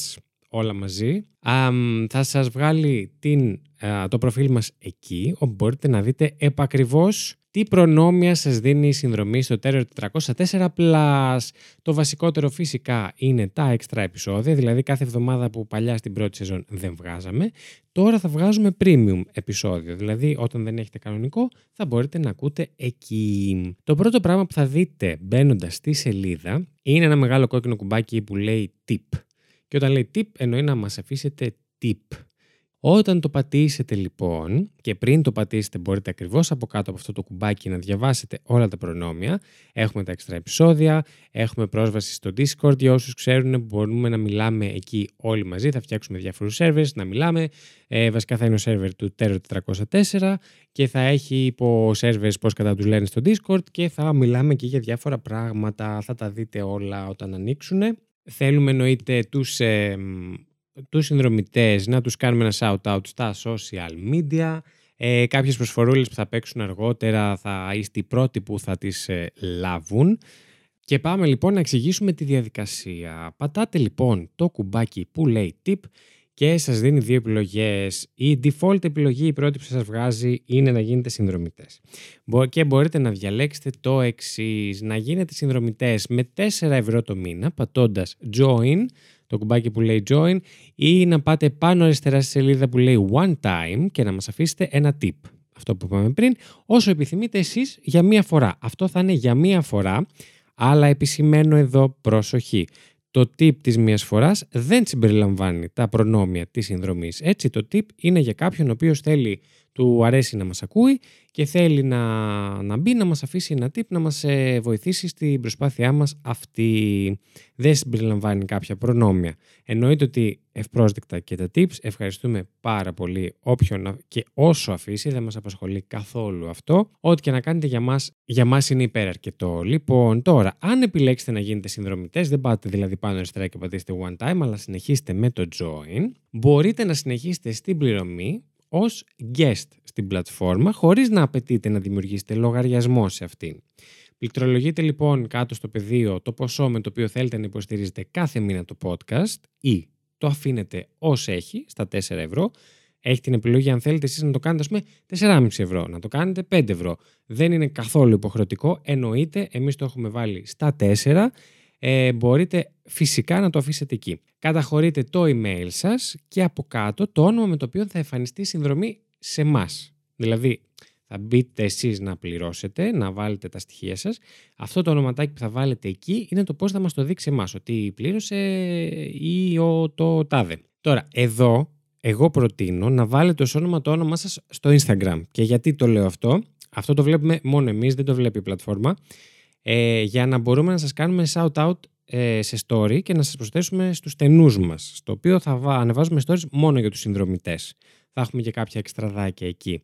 όλα μαζί, αμ, θα σας βγάλει την, α, το προφίλ μας εκεί, όπου μπορείτε να δείτε επακριβώς τι προνόμια σας δίνει η συνδρομή στο Terror 404 Plus; Το βασικότερο φυσικά είναι τα έξτρα επεισόδια, δηλαδή κάθε εβδομάδα που παλιά στην πρώτη σεζόν δεν βγάζαμε, τώρα θα βγάζουμε premium επεισόδιο, δηλαδή όταν δεν έχετε κανονικό θα μπορείτε να ακούτε εκεί. Το πρώτο πράγμα που θα δείτε μπαίνοντας στη σελίδα είναι ένα μεγάλο κόκκινο κουμπάκι που λέει tip. Και όταν λέει tip εννοεί να μας αφήσετε tip. Όταν το πατήσετε λοιπόν και πριν το πατήσετε μπορείτε ακριβώς από κάτω από αυτό το κουμπάκι να διαβάσετε όλα τα προνόμια. Έχουμε τα εξτρα επεισόδια, έχουμε πρόσβαση στο Discord για όσους ξέρουν μπορούμε να μιλάμε εκεί όλοι μαζί, θα φτιάξουμε διάφορους servers, να μιλάμε. Ε, βασικά θα είναι ο server του Terror 404 και θα έχει υπό servers πώς κατά τους λένε στο Discord και θα μιλάμε και για διάφορα πράγματα, θα τα δείτε όλα όταν ανοίξουν. Θέλουμε εννοείται τους ε, τους συνδρομητές να τους κάνουμε ένα shout-out στα social media. Ε, κάποιες προσφορούλες που θα παίξουν αργότερα θα είστε οι πρώτοι που θα τις ε, λάβουν. Και πάμε λοιπόν να εξηγήσουμε τη διαδικασία. Πατάτε λοιπόν το κουμπάκι που λέει tip και σας δίνει δύο επιλογές. Η default επιλογή, η πρώτη που σας βγάζει, είναι να γίνετε συνδρομητές. Και μπορείτε να διαλέξετε το εξής να γίνετε συνδρομητές με 4 ευρώ το μήνα, πατώντας join, το κουμπάκι που λέει join ή να πάτε πάνω αριστερά στη σελίδα που λέει one time και να μας αφήσετε ένα tip. Αυτό που είπαμε πριν, όσο επιθυμείτε εσείς για μία φορά. Αυτό θα είναι για μία φορά, αλλά επισημαίνω εδώ προσοχή. Το tip της μίας φοράς δεν συμπεριλαμβάνει τα προνόμια της συνδρομής. Έτσι το tip είναι για κάποιον ο οποίος θέλει του αρέσει να μας ακούει και θέλει να, να μπει να μας αφήσει ένα tip να μας ε, βοηθήσει στην προσπάθειά μας αυτή. Δεν συμπεριλαμβάνει κάποια προνόμια. Εννοείται ότι ευπρόσδεκτα και τα tips. Ευχαριστούμε πάρα πολύ όποιον και όσο αφήσει. Δεν μας απασχολεί καθόλου αυτό. Ό,τι και να κάνετε για μας, για μας είναι υπεραρκετό. Λοιπόν, τώρα, αν επιλέξετε να γίνετε συνδρομητές, δεν πάτε δηλαδή πάνω αριστερά και πατήσετε one time, αλλά συνεχίστε με το join, μπορείτε να συνεχίσετε στην πληρωμή ως guest στην πλατφόρμα χωρίς να απαιτείτε να δημιουργήσετε λογαριασμό σε αυτήν. Πληκτρολογείτε λοιπόν κάτω στο πεδίο το ποσό με το οποίο θέλετε να υποστηρίζετε κάθε μήνα το podcast ή το αφήνετε ως έχει στα 4 ευρώ. Έχει την επιλογή αν θέλετε εσείς να το κάνετε ας πούμε 4,5 ευρώ, να το κάνετε 5 ευρώ. Δεν είναι καθόλου υποχρεωτικό, εννοείται εμείς το έχουμε βάλει στα 4 ε, μπορείτε φυσικά να το αφήσετε εκεί. Καταχωρείτε το email σας και από κάτω το όνομα με το οποίο θα εμφανιστεί η συνδρομή σε εμάς. Δηλαδή, θα μπείτε εσείς να πληρώσετε, να βάλετε τα στοιχεία σας. Αυτό το ονοματάκι που θα βάλετε εκεί είναι το πώς θα μας το δείξει εμάς, ότι πλήρωσε ή ο, το τάδε. Τώρα, εδώ, εγώ προτείνω να βάλετε ως όνομα το όνομά σας στο Instagram. Και γιατί το λέω αυτό, αυτό το βλέπουμε μόνο εμείς, δεν το βλέπει η πλατφόρμα ε, για να μπορούμε να σας κάνουμε shout-out ε, σε story και να σας προσθέσουμε στους στενούς μας, στο οποίο θα ανεβάζουμε stories μόνο για τους συνδρομητές. Θα έχουμε και κάποια εξτραδάκια εκεί.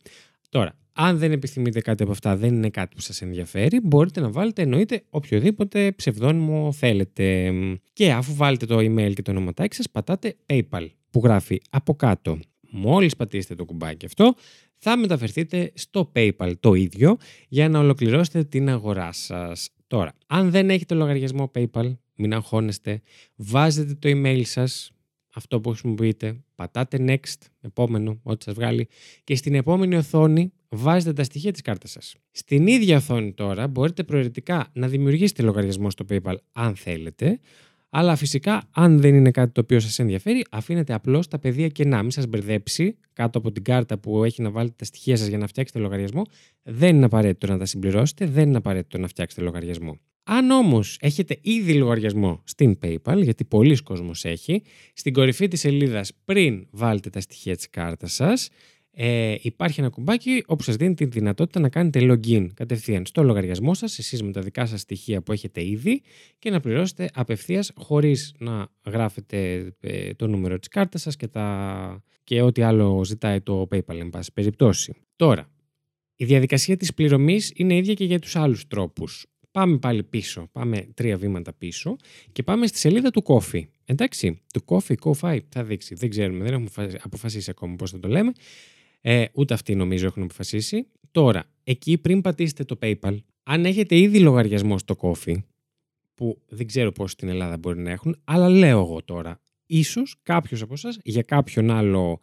Τώρα, αν δεν επιθυμείτε κάτι από αυτά, δεν είναι κάτι που σας ενδιαφέρει, μπορείτε να βάλετε εννοείται οποιοδήποτε ψευδόνυμο θέλετε. Και αφού βάλετε το email και το ονοματάκι σας, πατάτε PayPal που γράφει από κάτω. Μόλις πατήσετε το κουμπάκι αυτό, θα μεταφερθείτε στο PayPal το ίδιο για να ολοκληρώσετε την αγορά σας. Τώρα, αν δεν έχετε λογαριασμό PayPal, μην αγχώνεστε, βάζετε το email σας, αυτό που χρησιμοποιείτε, πατάτε next, επόμενο, ό,τι σας βγάλει και στην επόμενη οθόνη βάζετε τα στοιχεία της κάρτας σας. Στην ίδια οθόνη τώρα μπορείτε προαιρετικά να δημιουργήσετε λογαριασμό στο PayPal αν θέλετε, αλλά φυσικά, αν δεν είναι κάτι το οποίο σας ενδιαφέρει, αφήνετε απλώς τα πεδία κενά. Μην σας μπερδέψει κάτω από την κάρτα που έχει να βάλετε τα στοιχεία σας για να φτιάξετε λογαριασμό. Δεν είναι απαραίτητο να τα συμπληρώσετε, δεν είναι απαραίτητο να φτιάξετε λογαριασμό. Αν όμως έχετε ήδη λογαριασμό στην PayPal, γιατί πολλοί κόσμος έχει, στην κορυφή της σελίδας πριν βάλετε τα στοιχεία της κάρτας σας, ε, υπάρχει ένα κουμπάκι όπου σας δίνει τη δυνατότητα να κάνετε login κατευθείαν στο λογαριασμό σας, εσείς με τα δικά σας στοιχεία που έχετε ήδη και να πληρώσετε απευθείας χωρίς να γράφετε ε, το νούμερο της κάρτας σας και, τα... και ό,τι άλλο ζητάει το PayPal εν πάση περιπτώσει. Τώρα, η διαδικασία της πληρωμής είναι ίδια και για τους άλλους τρόπους. Πάμε πάλι πίσω, πάμε τρία βήματα πίσω και πάμε στη σελίδα του Coffee. Εντάξει, του Coffee, Coffee, θα δείξει, δεν ξέρουμε, δεν έχουμε αποφασίσει ακόμα πώς θα το λέμε. Ε, ούτε αυτοί νομίζω έχουν αποφασίσει. Τώρα, εκεί πριν πατήσετε το PayPal, αν έχετε ήδη λογαριασμό στο Coffee, που δεν ξέρω πώς στην Ελλάδα μπορεί να έχουν, αλλά λέω εγώ τώρα, ίσως κάποιος από εσάς για κάποιον άλλο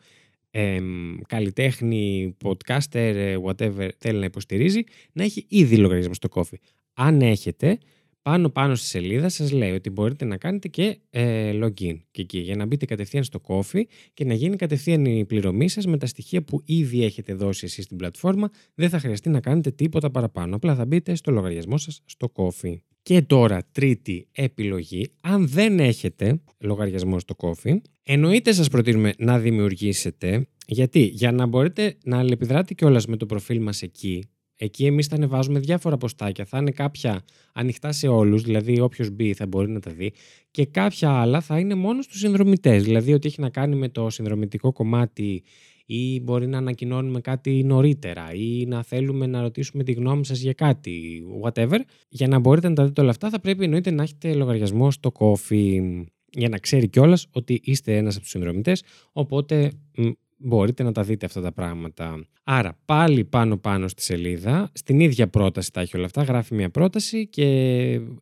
ε, καλλιτέχνη, podcaster, ε, whatever θέλει να υποστηρίζει, να έχει ήδη λογαριασμό στο Coffee. Αν έχετε, πάνω πάνω στη σελίδα σας λέει ότι μπορείτε να κάνετε και ε, login και εκεί για να μπείτε κατευθείαν στο Coffee και να γίνει κατευθείαν η πληρωμή σας με τα στοιχεία που ήδη έχετε δώσει εσείς στην πλατφόρμα. Δεν θα χρειαστεί να κάνετε τίποτα παραπάνω. Απλά θα μπείτε στο λογαριασμό σας στο Coffee. Και τώρα τρίτη επιλογή, αν δεν έχετε λογαριασμό στο Coffee, εννοείται σας προτείνουμε να δημιουργήσετε, γιατί; Για να μπορείτε να αλληλεπιδράτε κιόλας με το προφίλ μας εκεί, εκεί εμείς θα ανεβάζουμε διάφορα ποστάκια, θα είναι κάποια ανοιχτά σε όλους, δηλαδή όποιος μπει θα μπορεί να τα δει και κάποια άλλα θα είναι μόνο στους συνδρομητές, δηλαδή ότι έχει να κάνει με το συνδρομητικό κομμάτι ή μπορεί να ανακοινώνουμε κάτι νωρίτερα ή να θέλουμε να ρωτήσουμε τη γνώμη σας για κάτι, whatever. Για να μπορείτε να τα δείτε όλα αυτά θα πρέπει εννοείται να έχετε λογαριασμό στο Coffee για να ξέρει κιόλας ότι είστε ένας από τους συνδρομητές, οπότε μπορείτε να τα δείτε αυτά τα πράγματα. Άρα πάλι πάνω πάνω στη σελίδα, στην ίδια πρόταση τα έχει όλα αυτά, γράφει μια πρόταση και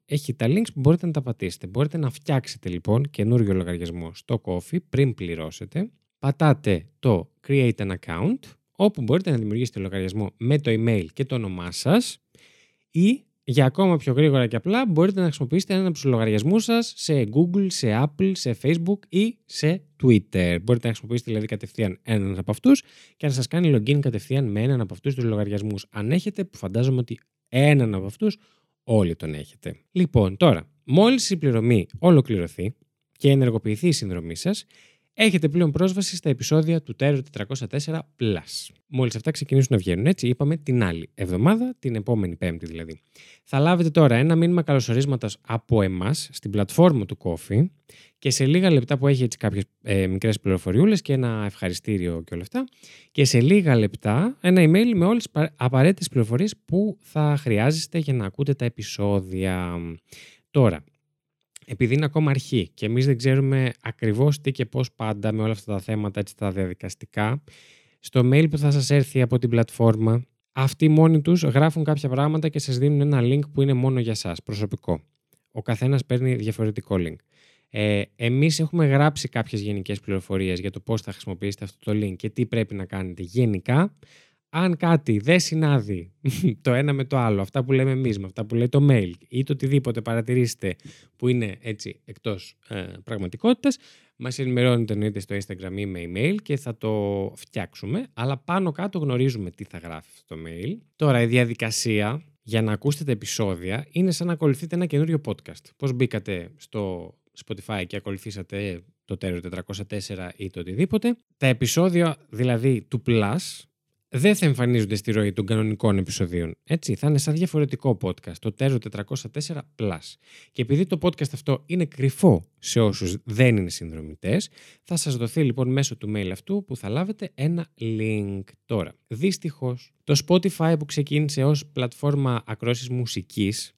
έχει τα links που μπορείτε να τα πατήσετε. Μπορείτε να φτιάξετε λοιπόν καινούριο λογαριασμό στο Coffee πριν πληρώσετε πατάτε το Create an Account, όπου μπορείτε να δημιουργήσετε λογαριασμό με το email και το όνομά σας ή για ακόμα πιο γρήγορα και απλά μπορείτε να χρησιμοποιήσετε έναν από τους λογαριασμούς σας σε Google, σε Apple, σε Facebook ή σε Twitter. Μπορείτε να χρησιμοποιήσετε δηλαδή κατευθείαν έναν από αυτούς και να σας κάνει login κατευθείαν με έναν από αυτούς τους λογαριασμούς. Αν έχετε, που φαντάζομαι ότι έναν από αυτούς όλοι τον έχετε. Λοιπόν, τώρα, μόλις η πληρωμή ολοκληρωθεί και ενεργοποιηθεί η συνδρομή σας, έχετε πλέον πρόσβαση στα επεισόδια του Terror 404 Plus. Μόλις αυτά ξεκινήσουν να βγαίνουν, έτσι είπαμε την άλλη εβδομάδα, την επόμενη Πέμπτη δηλαδή. Θα λάβετε τώρα ένα μήνυμα καλωσορίσματος από εμάς στην πλατφόρμα του Coffee και σε λίγα λεπτά που έχει έτσι κάποιες ε, μικρές πληροφοριούλες και ένα ευχαριστήριο και όλα αυτά και σε λίγα λεπτά ένα email με όλες τις απαραίτητες πληροφορίες που θα χρειάζεστε για να ακούτε τα επεισόδια. Τώρα, επειδή είναι ακόμα αρχή και εμείς δεν ξέρουμε ακριβώς τι και πώς πάντα με όλα αυτά τα θέματα, έτσι τα διαδικαστικά, στο mail που θα σας έρθει από την πλατφόρμα, αυτοί μόνοι τους γράφουν κάποια πράγματα και σας δίνουν ένα link που είναι μόνο για σας, προσωπικό. Ο καθένας παίρνει διαφορετικό link. Ε, εμείς έχουμε γράψει κάποιες γενικές πληροφορίες για το πώς θα χρησιμοποιήσετε αυτό το link και τι πρέπει να κάνετε γενικά αν κάτι δεν συνάδει το ένα με το άλλο, αυτά που λέμε εμείς, με αυτά που λέει το mail ή το οτιδήποτε παρατηρήσετε που είναι έτσι εκτός ε, πραγματικότητας, μας ενημερώνετε εννοείται στο Instagram ή με email και θα το φτιάξουμε, αλλά πάνω κάτω γνωρίζουμε τι θα γράφει αυτό το mail. Τώρα η διαδικασία για να ακούσετε τα επεισόδια είναι σαν να ακολουθείτε ένα καινούριο podcast. Πώς μπήκατε στο Spotify και ακολουθήσατε το Terror 404 ή το οτιδήποτε. Τα επεισόδια δηλαδή του Plus δεν θα εμφανίζονται στη ροή των κανονικών επεισοδίων. Έτσι, θα είναι σαν διαφορετικό podcast, το Terror 404 Plus. Και επειδή το podcast αυτό είναι κρυφό σε όσους δεν είναι συνδρομητές, θα σας δοθεί λοιπόν μέσω του mail αυτού που θα λάβετε ένα link τώρα. Δυστυχώς, το Spotify που ξεκίνησε ως πλατφόρμα ακρόσης μουσικής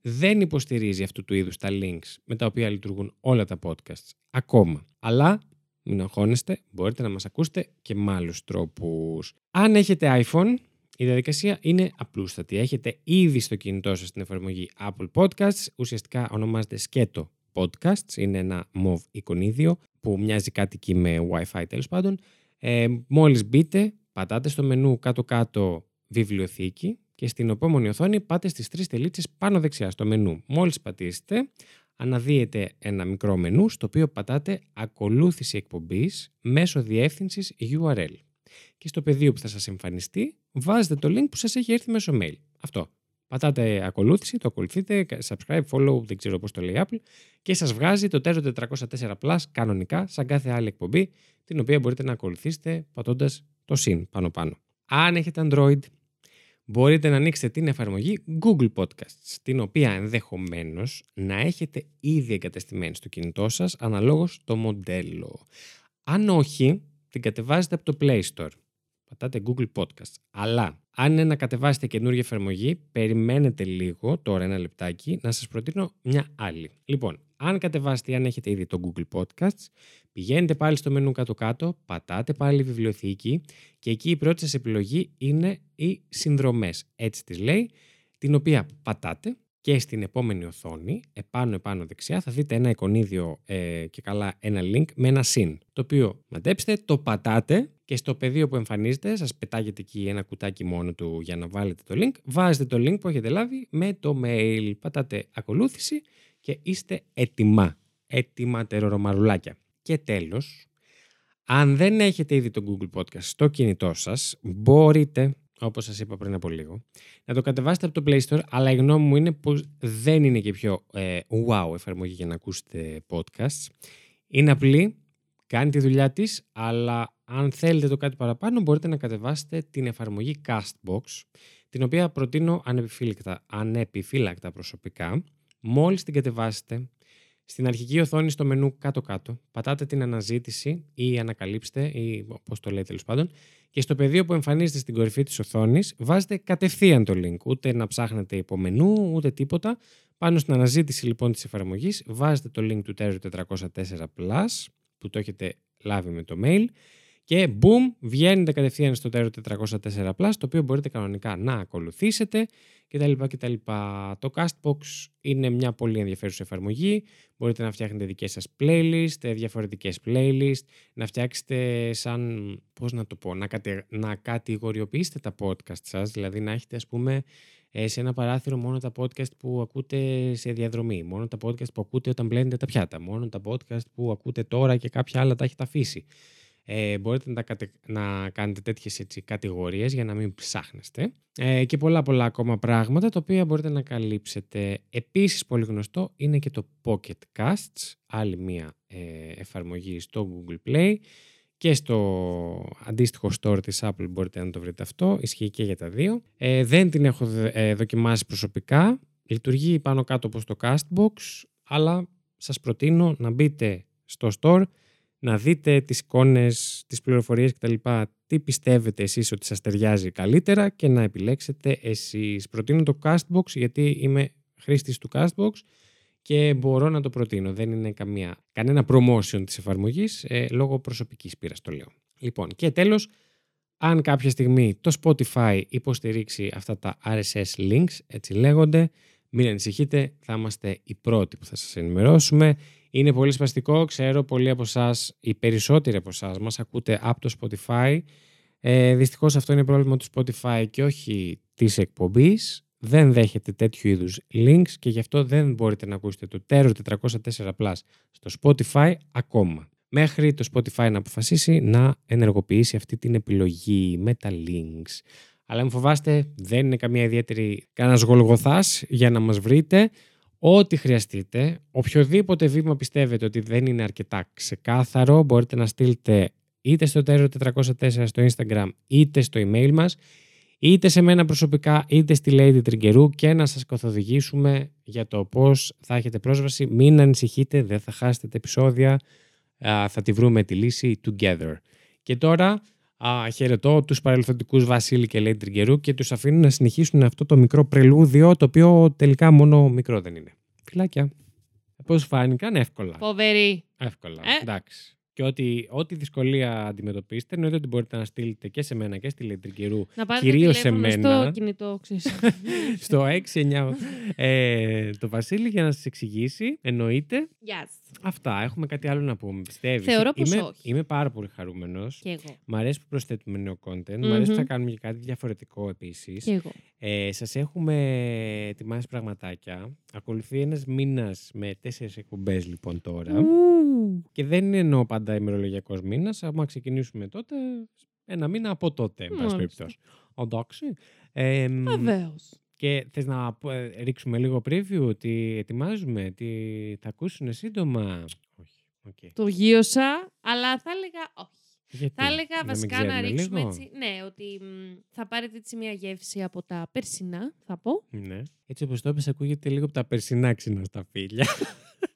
δεν υποστηρίζει αυτού του είδους τα links με τα οποία λειτουργούν όλα τα podcasts ακόμα. Αλλά μην αγχώνεστε, μπορείτε να μας ακούσετε και με άλλους τρόπους. Αν έχετε iPhone, η διαδικασία είναι απλούστατη. Έχετε ήδη στο κινητό σας την εφαρμογή Apple Podcasts, ουσιαστικά ονομάζεται σκέτο Podcasts, είναι ένα MOV εικονίδιο που μοιάζει κάτι εκεί με Wi-Fi τέλος πάντων. Ε, μόλις μπείτε, πατάτε στο μενού κάτω-κάτω βιβλιοθήκη και στην επόμενη οθόνη πάτε στις τρεις τελίτσες πάνω δεξιά στο μενού. Μόλις πατήσετε, αναδύεται ένα μικρό μενού στο οποίο πατάτε ακολούθηση εκπομπής μέσω διεύθυνσης URL. Και στο πεδίο που θα σας εμφανιστεί βάζετε το link που σας έχει έρθει μέσω mail. Αυτό. Πατάτε ακολούθηση, το ακολουθείτε, subscribe, follow, δεν ξέρω πώς το λέει Apple και σας βγάζει το Terror 404 Plus κανονικά σαν κάθε άλλη εκπομπή την οποία μπορείτε να ακολουθήσετε πατώντας το συν πάνω πάνω. Αν έχετε Android μπορείτε να ανοίξετε την εφαρμογή Google Podcasts, την οποία ενδεχομένως να έχετε ήδη εγκατεστημένη στο κινητό σας αναλόγως το μοντέλο. Αν όχι, την κατεβάζετε από το Play Store. Πατάτε Google Podcasts. Αλλά αν είναι να κατεβάσετε καινούργια εφαρμογή, περιμένετε λίγο, τώρα ένα λεπτάκι, να σας προτείνω μια άλλη. Λοιπόν, αν κατεβάσετε ή αν έχετε ήδη το Google Podcasts, πηγαίνετε πάλι στο μενού κάτω-κάτω, πατάτε πάλι βιβλιοθήκη και εκεί η πρώτη σας επιλογή είναι οι συνδρομές. Έτσι τις λέει, την οποία πατάτε και στην επόμενη οθόνη, επάνω-επάνω δεξιά, θα δείτε ένα εικονίδιο ε, και καλά ένα link με ένα συν, το οποίο μαντέψτε, το πατάτε και στο πεδίο που εμφανίζεται σας πετάγεται εκεί ένα κουτάκι μόνο του για να βάλετε το link, βάζετε το link που έχετε λάβει με το mail, πατάτε ακολούθηση και είστε έτοιμα. Έτοιμα τερορομαρουλάκια. Και τέλος, αν δεν έχετε ήδη το Google Podcast στο κινητό σας, μπορείτε, όπως σας είπα πριν από λίγο. Να το κατεβάσετε από το Play Store, αλλά η γνώμη μου είναι πως δεν είναι και πιο ε, wow εφαρμογή για να ακούσετε podcasts. Είναι απλή, κάνει τη δουλειά της, αλλά αν θέλετε το κάτι παραπάνω μπορείτε να κατεβάσετε την εφαρμογή Castbox, την οποία προτείνω ανεπιφύλακτα, ανεπιφύλακτα προσωπικά. Μόλις την κατεβάσετε, στην αρχική οθόνη στο μενού κάτω-κάτω, πατάτε την αναζήτηση ή ανακαλύψτε ή όπως το λέτε τέλος πάντων και στο πεδίο που εμφανίζεται στην κορυφή της οθόνης βάζετε κατευθείαν το link, ούτε να ψάχνετε υπό μενού ούτε τίποτα. Πάνω στην αναζήτηση λοιπόν της εφαρμογής βάζετε το link του Terror 404 Plus που το έχετε λάβει με το mail και boom, βγαίνετε κατευθείαν στο Terror 404 Plus, το οποίο μπορείτε κανονικά να ακολουθήσετε κτλ. κτλ. Το Castbox είναι μια πολύ ενδιαφέρουσα εφαρμογή. Μπορείτε να φτιάχνετε δικές σας playlist, διαφορετικές playlist, να φτιάξετε σαν, πώς να το πω, να, κατε, να κατηγοριοποιήσετε τα podcast σας, δηλαδή να έχετε ας πούμε ε, σε ένα παράθυρο μόνο τα podcast που ακούτε σε διαδρομή, μόνο τα podcast που ακούτε όταν μπλένετε τα πιάτα, μόνο τα podcast που ακούτε τώρα και κάποια άλλα τα έχετε αφήσει. Ε, μπορείτε να, κατε... να κάνετε τέτοιες έτσι, κατηγορίες για να μην ψάχνεστε ε, και πολλά πολλά ακόμα πράγματα τα οποία μπορείτε να καλύψετε. Επίσης πολύ γνωστό είναι και το Pocket Casts, άλλη μια ε, εφαρμογή στο Google Play και στο αντίστοιχο store της Apple μπορείτε να το βρείτε αυτό, ισχύει και για τα δύο. Ε, δεν την έχω ε, δοκιμάσει προσωπικά, λειτουργεί πάνω κάτω όπως το Castbox, αλλά σας προτείνω να μπείτε στο store να δείτε τις εικόνες, τις πληροφορίες κτλ. Τι πιστεύετε εσείς ότι σας ταιριάζει καλύτερα και να επιλέξετε εσείς. Προτείνω το Castbox γιατί είμαι χρήστης του Castbox και μπορώ να το προτείνω. Δεν είναι καμία, κανένα promotion της εφαρμογής ε, λόγω προσωπικής πείρας το λέω. Λοιπόν και τέλος, αν κάποια στιγμή το Spotify υποστηρίξει αυτά τα RSS links, έτσι λέγονται, μην ανησυχείτε, θα είμαστε οι πρώτοι που θα σας ενημερώσουμε. Είναι πολύ σπαστικό, ξέρω πολλοί από εσάς, οι περισσότεροι από εσάς μας ακούτε από το Spotify. Ε, δυστυχώς αυτό είναι πρόβλημα του Spotify και όχι της εκπομπής. Δεν δέχεται τέτοιου είδους links και γι' αυτό δεν μπορείτε να ακούσετε το Terror 404 Plus στο Spotify ακόμα. Μέχρι το Spotify να αποφασίσει να ενεργοποιήσει αυτή την επιλογή με τα links. Αλλά μην φοβάστε, δεν είναι καμία ιδιαίτερη κανένας γολγοθάς για να μας βρείτε. Ό,τι χρειαστείτε, οποιοδήποτε βήμα πιστεύετε ότι δεν είναι αρκετά ξεκάθαρο, μπορείτε να στείλετε είτε στο Terror 404 στο Instagram, είτε στο email μας, είτε σε μένα προσωπικά, είτε στη Lady Τριγκερού και να σας καθοδηγήσουμε για το πώς θα έχετε πρόσβαση. Μην ανησυχείτε, δεν θα χάσετε τα επεισόδια, θα τη βρούμε τη λύση together. Και τώρα Α, χαιρετώ τους παρελθοντικούς Βασίλη και Lady Τριγκερού και τους αφήνω να συνεχίσουν αυτό το μικρό πρελούδιο, το οποίο τελικά μόνο μικρό δεν είναι. Φιλάκια. Πώς φάνηκαν, εύκολα. Φοβερή. Εύκολα, ε. εντάξει. Και ό,τι, ό,τι δυσκολία αντιμετωπίσετε, εννοείται ότι μπορείτε να στείλετε και σε μένα και στη Λετρικερού. Να πάρετε Κυρίως σε τηλέφωνο μένα. στο κινητό, ξέρεις. στο 6-9 ε, το Βασίλη για να σας εξηγήσει. Εννοείται. Yes. Αυτά. Έχουμε κάτι άλλο να πούμε. Πιστεύεις; Θεωρώ πως είμαι, όχι. είμαι πάρα πολύ χαρούμενος. Και εγώ. Μ' αρέσει που προσθέτουμε νέο content. Μ' αρέσει που θα Μμμ. κάνουμε και κάτι διαφορετικό επίσης. Και εγώ. Ε, σας έχουμε ετοιμάσει πραγματάκια. Ακολουθεί ένας μήνας με τέσσερις εκπομπές λοιπόν τώρα. Ου. Και δεν είναι εννοώ πάντα ημερολογιακός μήνας. Άμα ξεκινήσουμε τότε, ένα μήνα από τότε, εν πάση Μάλιστα. περιπτώσει. Εντάξει. Ε, μ, Βεβαίως. και θες να πω- ε, ρίξουμε λίγο preview, τι ετοιμάζουμε, τι θα ακούσουν σύντομα; Όχι. οκ. Το γύρωσα, αλλά θα έλεγα όχι. Γιατί, Θα έλεγα μην βασικά να ξέρουμε ρίξουμε λίγο; έτσι. Ναι, ότι μ, θα πάρετε έτσι μια γεύση από τα περσινά, θα πω. Ναι. Έτσι όπως το είπες, ακούγεται λίγο από τα περσινά ξινά σταφύλια.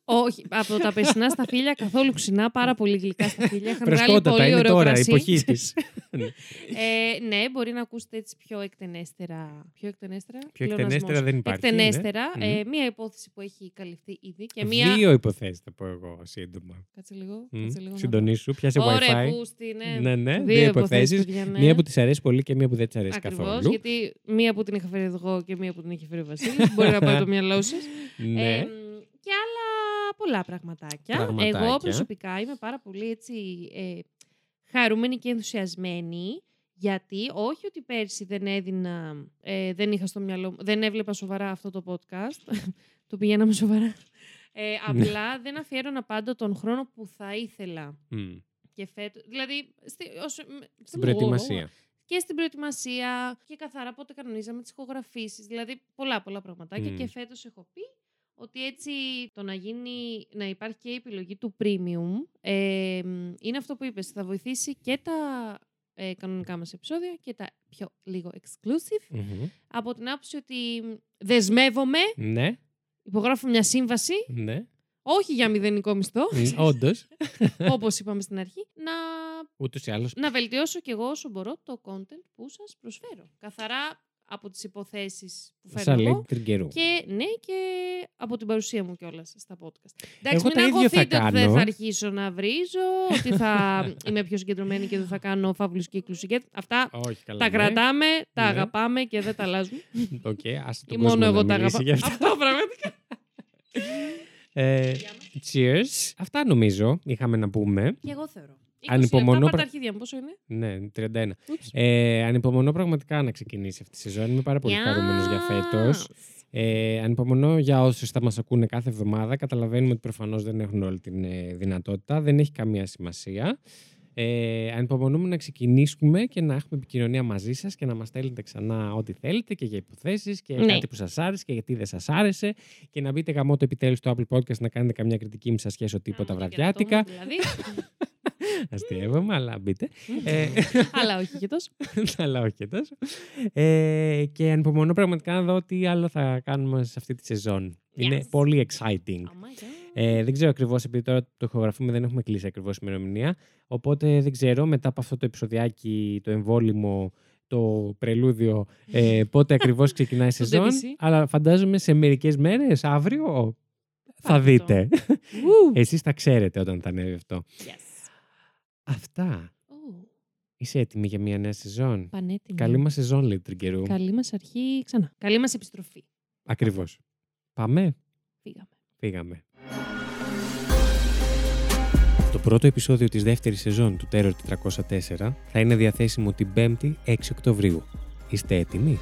Όχι, από τα περσινά σταφύλια καθόλου ξινά, πάρα πολύ γλυκά σταφύλια. Είχαν βγάλει Φρεσκότατα, πολύ είναι ωραίο τώρα, η κρασί. εποχή της. Ε, ναι, μπορεί να ακούσετε έτσι πιο εκτενέστερα. Πιο εκτενέστερα. Πιο πλεονασμός. εκτενέστερα δεν υπάρχει. Εκτενέστερα. ναι. ε, μία υπόθεση που έχει καλυφθεί ήδη. Και μία. Δύο υποθέσεις θα πω εγώ σύντομα. Κάτσε λίγο. Μμ, Κάτσε λίγο να Συντονίσου, πιάσε δω. Ωραία, WiFi. πούστη, ναι. Ναι, ναι, Δύο δύο υποθέσεις, υποθέσεις. παιδιά, ναι. Μία που της αρέσει πολύ και μία που δεν της αρέσει Ακριβώς, καθόλου. γιατί μία που την είχα φέρει εγώ και μία που την είχε φέρει ο Βασίλης. μπορεί να πάει το μυαλό σας. Ναι. Ε, και άλλα πολλά πραγματάκια. Πραγματάκια. Εγώ προσωπικά είμαι πάρα πολύ έτσι, ε, χαρούμενη και ενθουσιασμένη. Γιατί όχι ότι πέρσι δεν έδινα, ε, δεν είχα στο μυαλό μου, δεν έβλεπα σοβαρά αυτό το podcast. το πηγαίναμε σοβαρά. Ε, απλά δεν αφιέρωνα πάντα τον χρόνο που θα ήθελα. Μμ. Και φέτος, δηλαδή, στη, ως, Στην προετοιμασία. και στην προετοιμασία και καθαρά πότε κανονίζαμε τις ηχογραφήσεις. Δηλαδή πολλά πολλά πραγματάκια Μμ. και φέτος έχω πει ότι έτσι το να, γίνει, να υπάρχει και η επιλογή του premium ε, μ, είναι αυτό που είπες. Θα βοηθήσει και τα ε, κανονικά μας επεισόδια και τα πιο λίγο exclusive Μμμ. από την άποψη ότι δεσμεύομαι, Ναι, υπογράφω μια σύμβαση, ναι. όχι για μηδενικό μισθό, Όντως. όπως είπαμε στην αρχή, να, Ούτως ή άλλως. να βελτιώσω κι εγώ όσο μπορώ το content που σας προσφέρω. Καθαρά από τις υποθέσεις που φέρνω Σαν λέει εγώ τριγκερού. και ναι και από την παρουσία μου κιόλας στα podcast. Εντάξει, Εγώ μην τα ίδια θα αγχωθείτε ότι δεν κάνω. θα αρχίσω να βρίζω, ότι θα είμαι πιο συγκεντρωμένη και δεν θα κάνω φαύλους κύκλους. και Αυτά Όχι, καλά. τα ναι. κρατάμε, τα Ναι. αγαπάμε και δεν τα αλλάζουμε. Οκ, άσε Ή τον μόνο κόσμο εγώ να τα μιλήσει αγαπάω. γι' αυτό. Αυτό πραγματικά. Ε, cheers. Αυτά νομίζω είχαμε να πούμε. Και εγώ θεωρώ. 20 Ανυπομονώ λεπτά, πρα- πάρ' τα αρχίδια μου, πόσο είναι; Ναι, 31. Ούψ. Ε, ανυπομονώ πραγματικά να ξεκινήσει αυτή η σεζόν. Είμαι πάρα πολύ χαρούμενος για φέτος. Yes. Ε, ανυπομονώ για όσους θα μας ακούνε κάθε εβδομάδα. Καταλαβαίνουμε ότι προφανώς δεν έχουν όλη την ε, δυνατότητα. Δεν έχει καμία σημασία. Ε, ανυπομονούμε να ξεκινήσουμε και να έχουμε επικοινωνία μαζί σας και να μας στέλνετε ξανά ό,τι θέλετε και για υποθέσεις και Ναι. κάτι που σας άρεσε και γιατί δεν σας άρεσε και να μπείτε γαμό το επιτέλους στο Apple Podcast να κάνετε καμιά κριτική μη σας σχέσω τίποτα Άμα και βραδιάτικα. κερατό μου, Δηλαδή. Αστείευομαι, αλλά μπείτε. Ε, Αλλά όχι και τόσο. αλλά όχι και τόσο. Ε, και ανυπομονώ πραγματικά να δω τι άλλο θα κάνουμε σε αυτή τη σεζόν. Είναι Yes. πολύ exciting. Oh my God. Ε, δεν ξέρω ακριβώς, επειδή τώρα το ηχογραφούμε, δεν έχουμε κλείσει ακριβώς ημερομηνία. Οπότε δεν ξέρω, μετά από αυτό το επεισοδιάκι, το εμβόλυμο, το πρελούδιο, ε, πότε ακριβώς ξεκινάει η Το σεζόν. DBC. αλλά φαντάζομαι σε μερικές μέρες, αύριο, θα Πάρτε το. δείτε. Woo. Εσείς τα ξέρετε όταν θα ανέβει αυτό. Yes. Αυτά. Oh, Είσαι έτοιμη για μια νέα σεζόν; Πανέτοιμη. Καλή μας σεζόν, λέει Τριγκερού. Καλή μας αρχή ξανά. Καλή μας επιστροφή. Ακριβώς. Πάμε; Φύγαμε. Φύγαμε. Το πρώτο επεισόδιο της δεύτερης σεζόν του Terror 404 θα είναι διαθέσιμο την 5η 6 Οκτωβρίου. Είστε έτοιμοι;